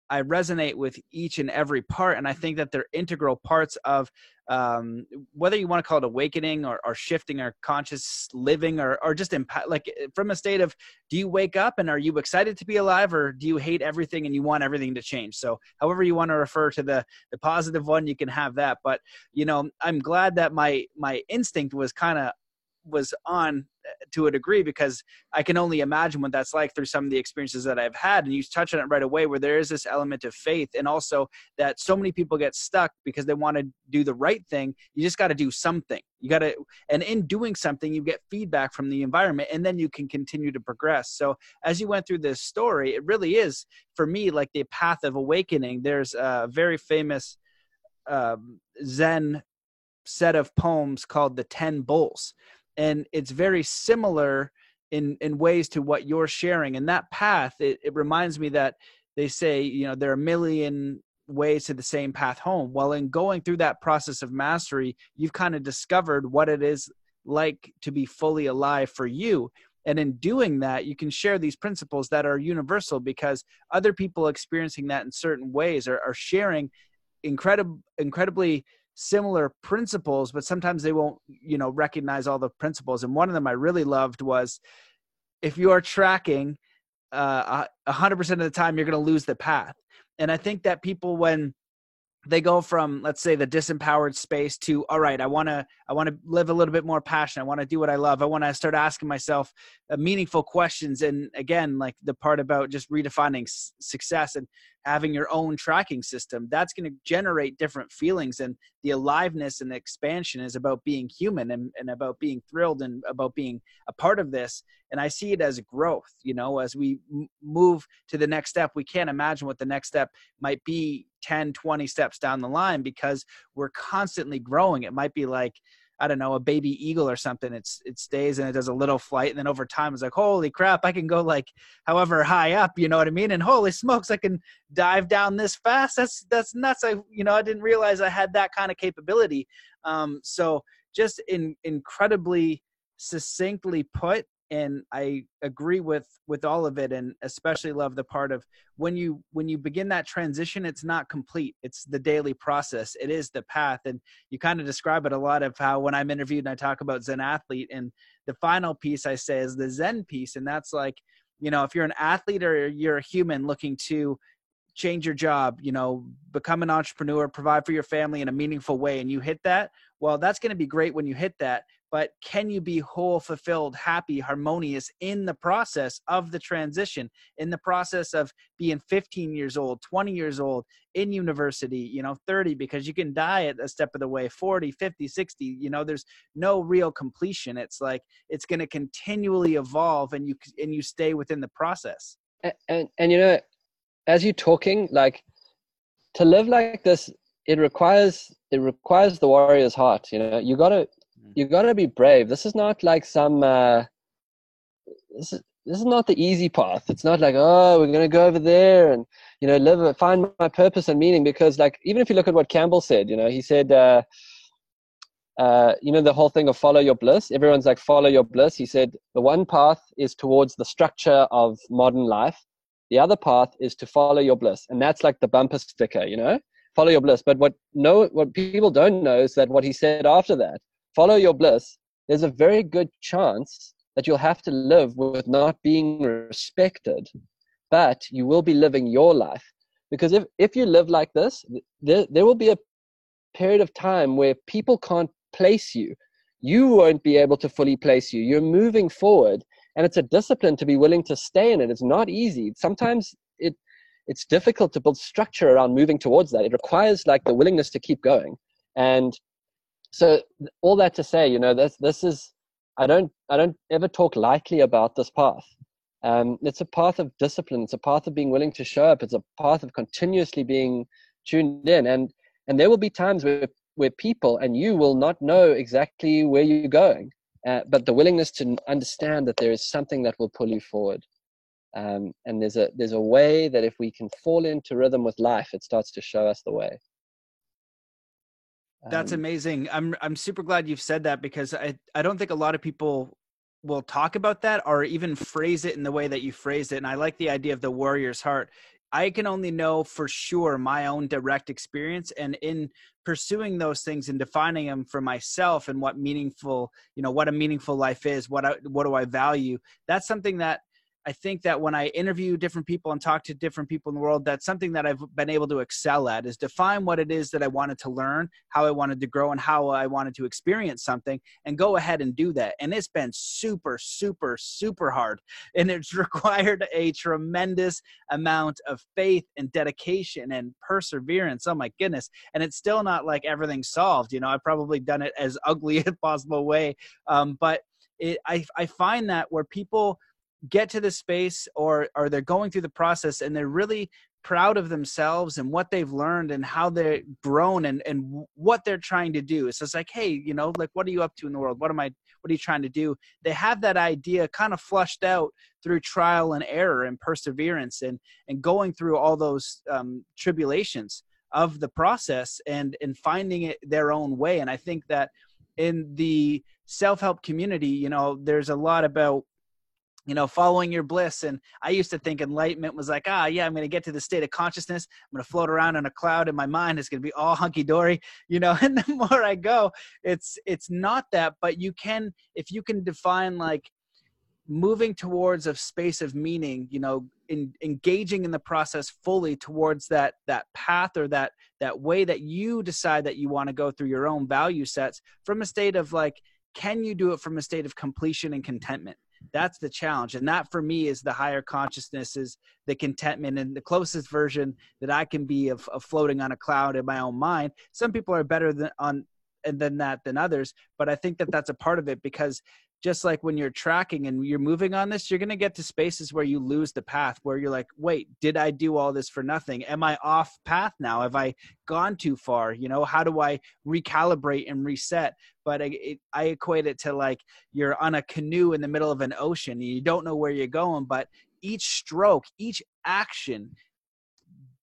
I resonate with each and every part, and I think that they're integral parts of um, whether you want to call it awakening or, or shifting or conscious living or, or just impact. Like from a state of, do you wake up and are you excited to be alive, or do you hate everything and you want everything to change? So, however you want to refer to the the positive one, you can have that. But you know, I'm glad that my my instinct was kind of was on uh, to a degree because I can only imagine what that's like through some of the experiences that I've had. And you touch on it right away where there is this element of faith and also that so many people get stuck because they want to do the right thing. You just got to do something. You got to, and in doing something, you get feedback from the environment and then you can continue to progress. So as you went through this story, it really is for me like the path of awakening. There's a very famous um, Zen set of poems called the 10 Bulls and it's very similar in in ways to what you're sharing. And that path it, it reminds me that they say you know there are a million ways to the same path home. Well in going through that process of mastery you've kind of discovered what it is like to be fully alive for you. And in doing that you can share these principles that are universal because other people experiencing that in certain ways are, are sharing incredible incredibly similar principles, but sometimes they won't, you know, recognize all the principles. And one of them I really loved was if you are tracking uh, a hundred percent of the time, you're going to lose the path. And I think that people, when they go from let's say the disempowered space to all right i want to i want to live a little bit more passion i want to do what i love i want to start asking myself uh, meaningful questions and again like the part about just redefining success and having your own tracking system that's going to generate different feelings and the aliveness and the expansion is about being human and, and about being thrilled and about being a part of this and i see it as growth you know as we move to the next step we can't imagine what the next step might be 10 20 steps down the line because we're constantly growing. It might be like I don't know, a baby eagle or something. It's it stays and it does a little flight, and then over time it's like, holy crap, I can go like however high up, you know what I mean? And holy smokes, I can dive down this fast. That's that's nuts. I you know I didn't realize I had that kind of capability. Um, so just in incredibly succinctly put, and i agree with with all of it and especially love the part of when you when you begin that transition it's not complete it's the daily process it is the path and you kind of describe it a lot of how when i'm interviewed and i talk about zen athlete and the final piece i say is the zen piece and that's like you know if you're an athlete or you're a human looking to change your job you know become an entrepreneur provide for your family in a meaningful way and you hit that well that's going to be great when you hit that but can you be whole fulfilled happy harmonious in the process of the transition in the process of being 15 years old 20 years old in university you know 30 because you can die at a step of the way 40 50 60 you know there's no real completion. It's like it's going to continually evolve and you and you stay within the process. And, and and you know as you're talking like to live like this it requires it requires the warrior's heart you know? You got to you gotta be brave. This is not like some. Uh, this is this is not the easy path. It's not like oh, we're gonna go over there and you know live, find my purpose and meaning. Because like even if you look at what Campbell said, you know, he said. Uh, uh, you know the whole thing of follow your bliss everyone's like follow your bliss he said the one path is towards the structure of modern life the other path is to follow your bliss and that's like the bumper sticker you know follow your bliss but what no what people don't know is that what he said after that follow your bliss, there's a very good chance that you'll have to live with not being respected, but you will be living your life. Because if, if you live like this, there, there will be a period of time where people can't place you. You won't be able to fully place you. You're moving forward, and it's a discipline to be willing to stay in it. It's not easy. Sometimes it it's difficult to build structure around moving towards that. It requires like the willingness to keep going. And so all that to say, you know, this this is I don't I don't ever talk lightly about this path. Um, it's a path of discipline. It's a path of being willing to show up. It's a path of continuously being tuned in. And and there will be times where where people and you will not know exactly where you're going, uh, but the willingness to understand that there is something that will pull you forward. Um, and there's a there's a way that if we can fall into rhythm with life, it starts to show us the way. That's um, amazing. I'm I'm super glad you've said that because I I don't think a lot of people will talk about that or even phrase it in the way that you phrased it. And I like the idea of the warrior's heart. I can only know for sure my own direct experience and in pursuing those things and defining them for myself and what meaningful, you know, what a meaningful life is, what I, what do I value? That's something that I think that when I interview different people and talk to different people in the world, that's something that I've been able to excel at is define what it is that I wanted to learn, how I wanted to grow, and how I wanted to experience something, and go ahead and do that. And it's been super, super, super hard. [LAUGHS] And it's required a tremendous amount of faith and dedication and perseverance. Oh my goodness. And it's still not like everything's solved. You know, I've probably done it as [LAUGHS] ugly as possible way. Um, but it, I, I find that where people get to the space or or they're going through the process and they're really proud of themselves and what they've learned and how they're grown and and what they're trying to do. So it's like hey you know like what are you up to in the world? What am i what are you trying to do? They have that idea kind of flushed out through trial and error and perseverance and and going through all those um, tribulations of the process and and finding it their own way. And i think that in the self-help community you know there's a lot about you know, following your bliss. And I used to think enlightenment was like, ah, yeah, I'm going to get to the state of consciousness. I'm going to float around in a cloud in my mind. It's going to be all [LAUGHS] hunky dory, you know. And the more I go, it's it's not that, but you can if you can define like moving towards a space of meaning, you know, in, engaging in the process fully towards that that path or that that way that you decide that you want to go through your own value sets from a state of like, can you do it from a state of completion and contentment? That's the challenge and that for me is the higher consciousness is the contentment and the closest version that i can be of, of floating on a cloud in my own mind. Some people are better than on and than that than others but i think that that's a part of it because just like when you're tracking and you're moving on this, you're going to get to spaces where you lose the path, where you're like, wait, did I do all this for nothing? Am I off path now? Have I gone too far? You know, how do I recalibrate and reset? But I, it, I equate it to like you're on a canoe in the middle of an ocean and you don't know where you're going, but each stroke, each action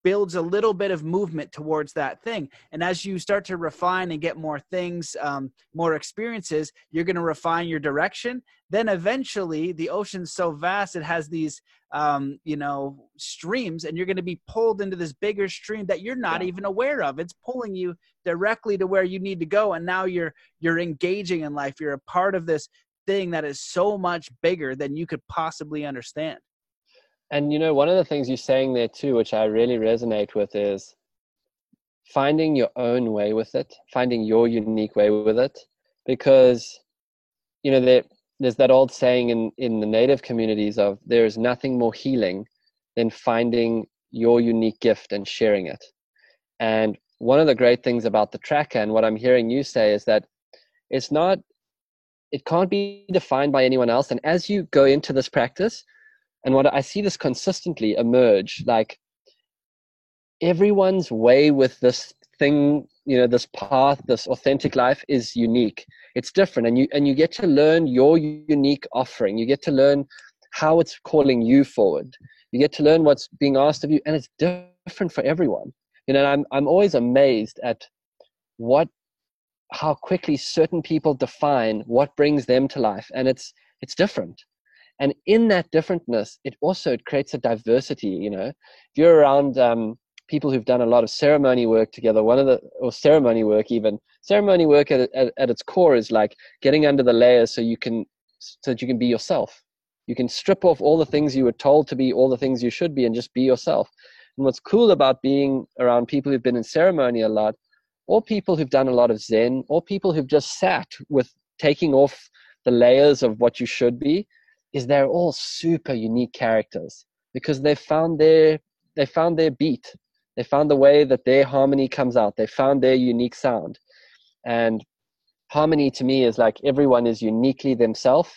builds a little bit of movement towards that thing. And as you start to refine and get more things um, more experiences you're going to refine your direction. Then eventually the ocean's so vast it has these um, you know streams and you're going to be pulled into this bigger stream that you're not yeah. even aware of. It's pulling you directly to where you need to go and now you're you're engaging in life. You're a part of this thing that is so much bigger than you could possibly understand and you know one of the things you're saying there too which i really resonate with is finding your own way with it finding your unique way with it. Because you know there there's that old saying in in the native communities of there is nothing more healing than finding your unique gift and sharing it. And one of the great things about the tracker and what i'm hearing you say is that it's not it can't be defined by anyone else. And as you go into this practice and what i see this consistently emerge like everyone's way with this thing you know this path this authentic life is unique. It's different and you and you get to learn your unique offering. You get to learn how it's calling you forward. You get to learn what's being asked of you and it's different for everyone. You know i'm i'm always amazed at what how quickly certain people define what brings them to life and it's it's different and in that differentness it also it creates a diversity you know. If you're around um, people who've done a lot of ceremony work together one of the or ceremony work even ceremony work at, at, at its core is like getting under the layers so you can so that you can be yourself. You can strip off all the things you were told to be all the things you should be and just be yourself. And what's cool about being around people who've been in ceremony a lot or people who've done a lot of zen or people who've just sat with taking off the layers of what you should be is they're all super unique characters because they found their they found their beat they found the way that their harmony comes out. They found their unique sound. And harmony to me is like everyone is uniquely themselves.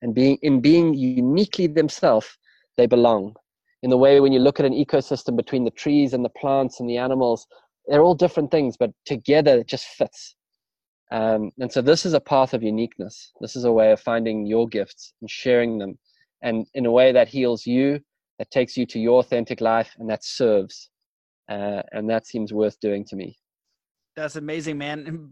And being in being uniquely themselves, they belong. In the way when you look at an ecosystem between the trees and the plants and the animals, they're all different things, but together it just fits. Um, and so this is a path of uniqueness. This is a way of finding your gifts and sharing them, and in a way that heals you, that takes you to your authentic life, and that serves uh, and that seems worth doing to me. That's amazing, man.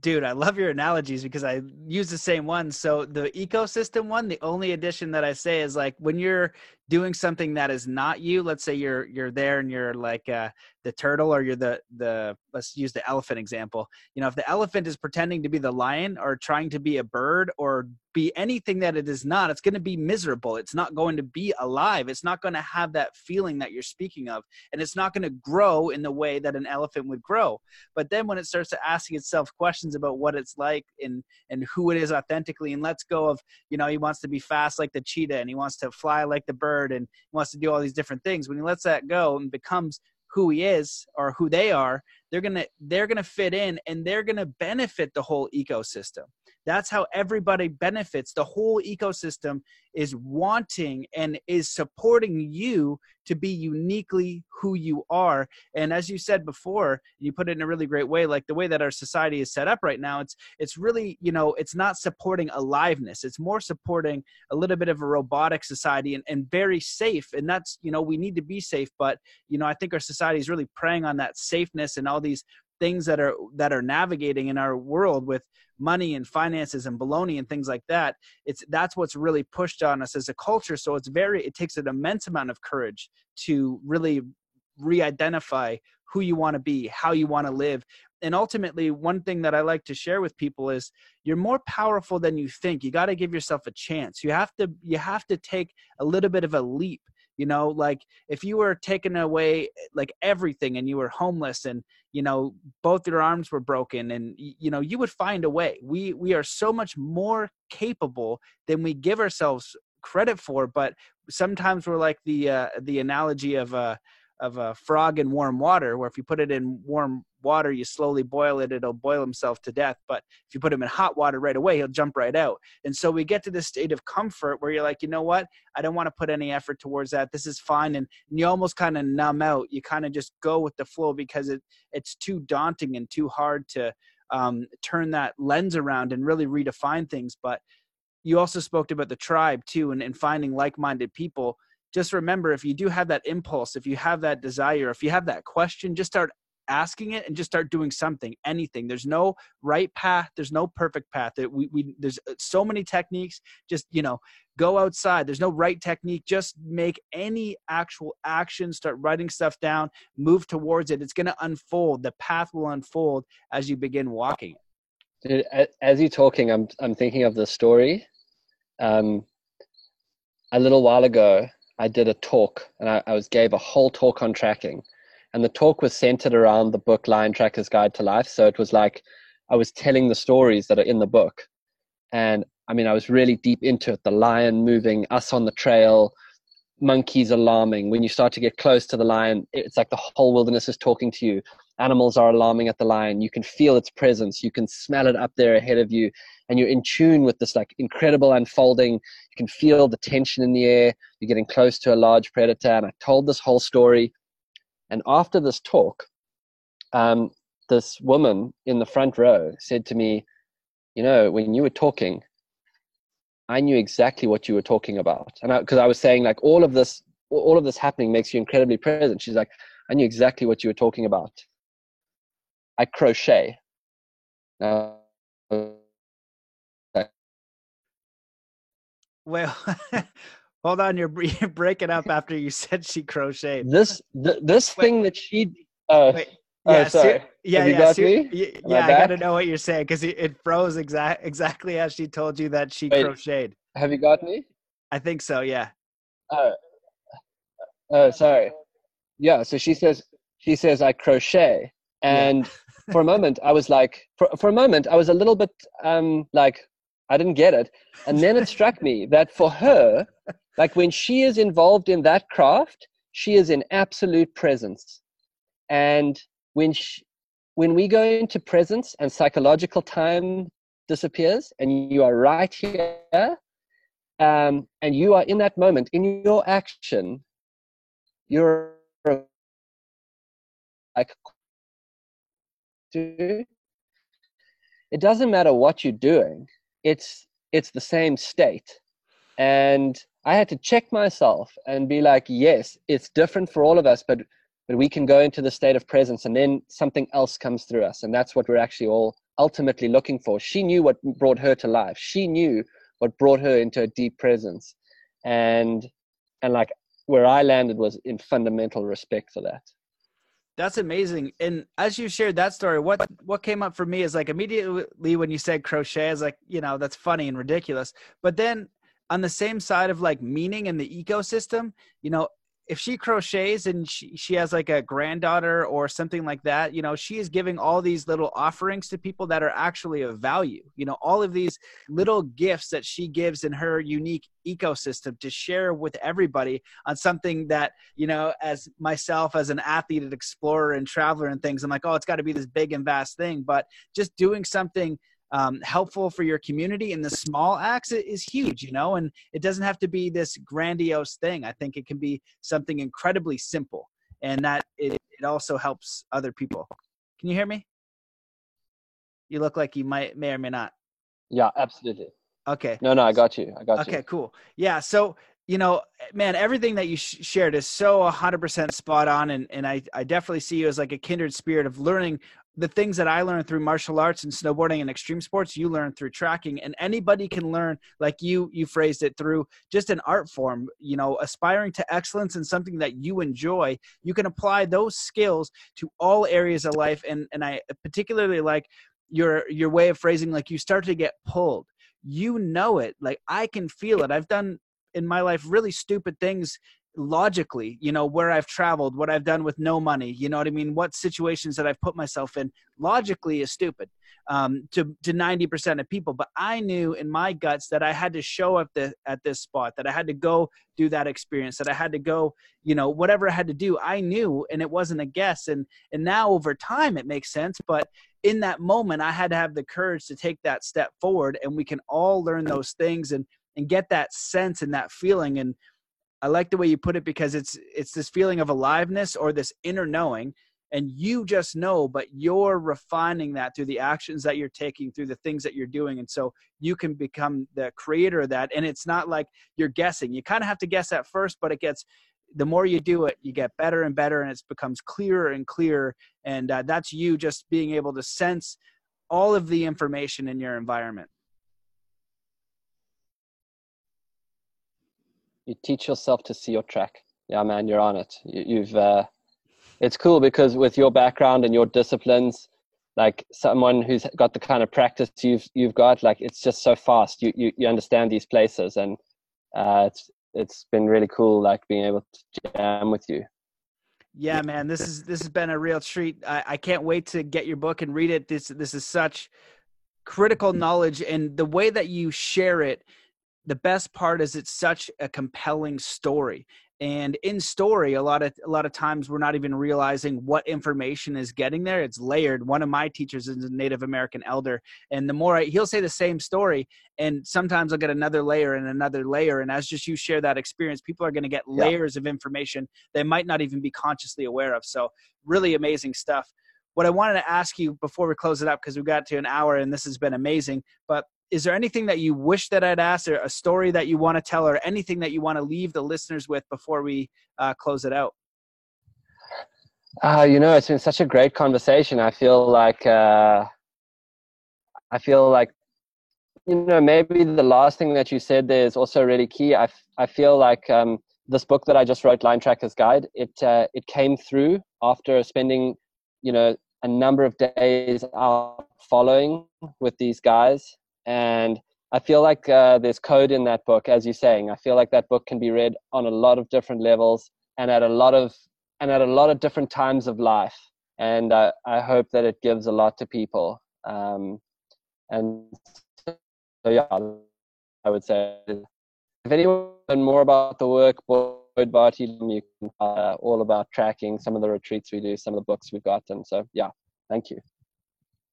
Dude, I love your analogies because I use the same one. So the ecosystem one, the only addition that I say is like when you're doing something that is not you, let's say you're you're there and you're like uh, the turtle or you're the the let's use the elephant example. You know if the elephant is pretending to be the lion or trying to be a bird or be anything that it is not it's going to be miserable. It's not going to be alive. It's not going to have that feeling that you're speaking of and it's not going to grow in the way that an elephant would grow. But then when it starts to asking itself questions about what it's like and and who it is authentically and lets go of you know he wants to be fast like the cheetah and he wants to fly like the bird and he wants to do all these different things when he lets that go and becomes who he is or who they are they're gonna they're gonna fit in and they're gonna benefit the whole ecosystem that's how everybody benefits. The whole ecosystem is wanting and is supporting you to be uniquely who you are. And as you said before you put it in a really great way like the way that our society is set up right now it's it's really you know it's not supporting aliveness. It's more supporting a little bit of a robotic society and, and very safe. And that's you know we need to be safe but you know i think our society is really preying on that safeness and all these things that are that are navigating in our world with money and finances and baloney and things like that it's that's what's really pushed on us as a culture. So it's very it takes an immense amount of courage to really re-identify who you want to be how you want to live. And ultimately one thing that i like to share with people is you're more powerful than you think. You got to give yourself a chance. You have to you have to take a little bit of a leap you know like if you were taken away like everything and you were homeless and you know both your arms were broken and you know you would find a way. We we are so much more capable than we give ourselves credit for but sometimes we're like the uh, the analogy of a of a frog in warm water where if you put it in warm water you slowly boil it it'll boil himself to death. But if you put him in hot water right away he'll jump right out. And so we get to this state of comfort where you're like you know what? I don't want to put any effort towards that. This is fine. And, you almost kind of numb out. You kind of just go with the flow because it it's too daunting and too hard to um, turn that lens around and really redefine things. But you also spoke about the tribe too and, and finding like-minded people just remember if you do have that impulse if you have that desire if you have that question just start asking it and just start doing something anything. There's no right path there's no perfect path. We, we there's uh, so many techniques. Just you know go outside. There's no right technique. Just make any actual action. Start writing stuff down. Move towards it. It's going to unfold. The path will unfold as you begin walking. Dude, as you're talking i'm i'm thinking of the story. Um a little while ago i did a talk and I, I was gave a whole talk on tracking and the talk was centered around the book Lion Tracker's Guide to Life. So it was like I was telling the stories that are in the book. And I mean, I was really deep into it the lion moving, us on the trail, monkeys alarming. When you start to get close to the lion, it's like the whole wilderness is talking to you. Animals are alarming at the lion. You can feel its presence. You can smell it up there ahead of you. And you're in tune with this like incredible unfolding. You can feel the tension in the air. You're getting close to a large predator. And I told this whole story and after this talk, um, this woman in the front row said to me, You know, when you were talking, I knew exactly what you were talking about. And because I, I, was saying, like, all of this, all of this happening makes you incredibly present. She's like, I knew exactly what you were talking about. I crochet. Now, well, [LAUGHS] Hold on, you're, [LAUGHS] you're breaking up [LAUGHS] after you said she crocheted. This th- this Wait. thing that she. Uh, Wait. Oh, yeah, sorry. yeah, yeah, ser- yeah. I got to know what you're saying because it froze exact exactly as she told you that she Wait, crocheted. Have you got me? I think so. Yeah. Oh. Oh, sorry. Yeah. So she says she says I crochet, and yeah. for a moment I was like, for for a moment I was a little bit um like I didn't get it, and then it struck me that for her like when she is involved in that craft, she is in absolute presence. And when she, when we go into presence and psychological time disappears and you are right here um, and you are in that moment in your action you're like it doesn't matter what you're doing it's it's the same state and I had to check myself and be like, yes, it's different for all of us, but but we can go into the state of presence and then something else comes through us. And that's what we're actually all ultimately looking for. She knew what brought her to life. She knew what brought her into a deep presence. And and like where I landed was in fundamental respect for that. That's amazing. And as you shared that story, what what came up for me is like immediately when you said crochet, I was like, you know, that's funny and ridiculous. But then on the same side of like meaning in the ecosystem, you know, if she crochets and she, she has like a granddaughter or something like that, you know, she is giving all these little offerings to people that are actually of value. You know, all of these little gifts that she gives in her unique ecosystem to share with everybody on something that, you know, as myself as an athlete and explorer and traveler and things, I'm like, oh, it's got to be this big and vast thing. But just doing something um, helpful for your community and the small acts is huge you know and it doesn't have to be this grandiose thing. I think it can be something incredibly simple and that it, it also helps other people. Can you hear me? You look like you might may or may not. Yeah absolutely. Okay. No no i got you. I got okay, you. Okay cool. Yeah so you know man everything that you sh- shared is so 100% spot on and, and I, I definitely see you as like a kindred spirit of learning the things that I learned through martial arts and snowboarding and extreme sports, you learn through tracking. And anybody can learn, like you you phrased it, through just an art form. You know, aspiring to excellence in something that you enjoy, you can apply those skills to all areas of life. And and I particularly like your your way of phrasing, like you start to get pulled. You know it, like I can feel it. I've done in my life really stupid things logically you know where i've traveled what i've done with no money you know what i mean? What situations that i've put myself in logically is stupid um, to to 90% of people. But i knew in my guts that i had to show up the, at this spot that i had to go do that experience that i had to go you know whatever i had to do i knew and it wasn't a guess. And and now over time it makes sense but in that moment i had to have the courage to take that step forward and we can all learn those things and and get that sense and that feeling. And I like the way you put it because it's it's this feeling of aliveness or this inner knowing and you just know but you're refining that through the actions that you're taking through the things that you're doing and so you can become the creator of that and it's not like you're guessing. You kind of have to guess at first but it gets the more you do it you get better and better and it becomes clearer and clearer and uh, that's you just being able to sense all of the information in your environment you teach yourself to see your track. Yeah man you're on it. You, have uh, it's cool because with your background and your disciplines like someone who's got the kind of practice you've you've got like it's just so fast. You you, you understand these places and uh, it's it's been really cool like being able to jam with you. Yeah. man this is this has been a real treat. I, I can't wait to get your book and read it. This this is such critical knowledge and the way that you share it the best part is it's such a compelling story and in story a lot of a lot of times we're not even realizing what information is getting there it's layered one of my teachers is a native american elder and the more I, he'll say the same story and sometimes i'll get another layer and another layer and as just you share that experience people are going to get layers yeah. of information they might not even be consciously aware of so really amazing stuff what i wanted to ask you before we close it up because we got to an hour and this has been amazing but is there anything that you wish that I'd asked, or a story that you want to tell, or anything that you want to leave the listeners with before we uh, close it out? Uh, you know, it's been such a great conversation. I feel like uh, I feel like you know maybe the last thing that you said there is also really key. I, I feel like um, this book that I just wrote, Lion Tracker's Guide, it uh, it came through after spending you know a number of days out following with these guys and I feel like uh, there's code in that book, as you're saying. I feel like that book can be read on a lot of different levels and at a lot of and at a lot of different times of life. And uh, I hope that it gives a lot to people. Um, and so, yeah, I would say if anyone more about the work, Boyd Varty, you can uh, all about tracking some of the retreats we do, some of the books we've got. And so, yeah, thank you.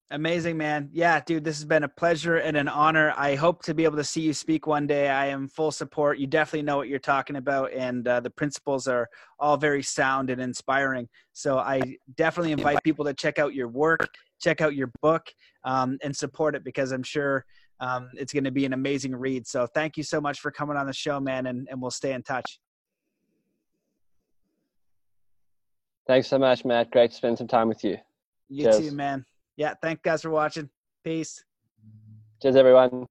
Amazing, man. Yeah, dude, this has been a pleasure and an honor. I hope to be able to see you speak one day. I am full support. You definitely know what you're talking about, and uh, the principles are all very sound and inspiring. So I definitely invite people to check out your work, check out your book, um, and support it because I'm sure um, it's going to be an amazing read. So thank you so much for coming on the show, man, and, and we'll stay in touch. Thanks so much, Matt. Great to spend some time with you. You Cheers. too, man yeah, thank guys for watching. Peace. Cheers, everyone.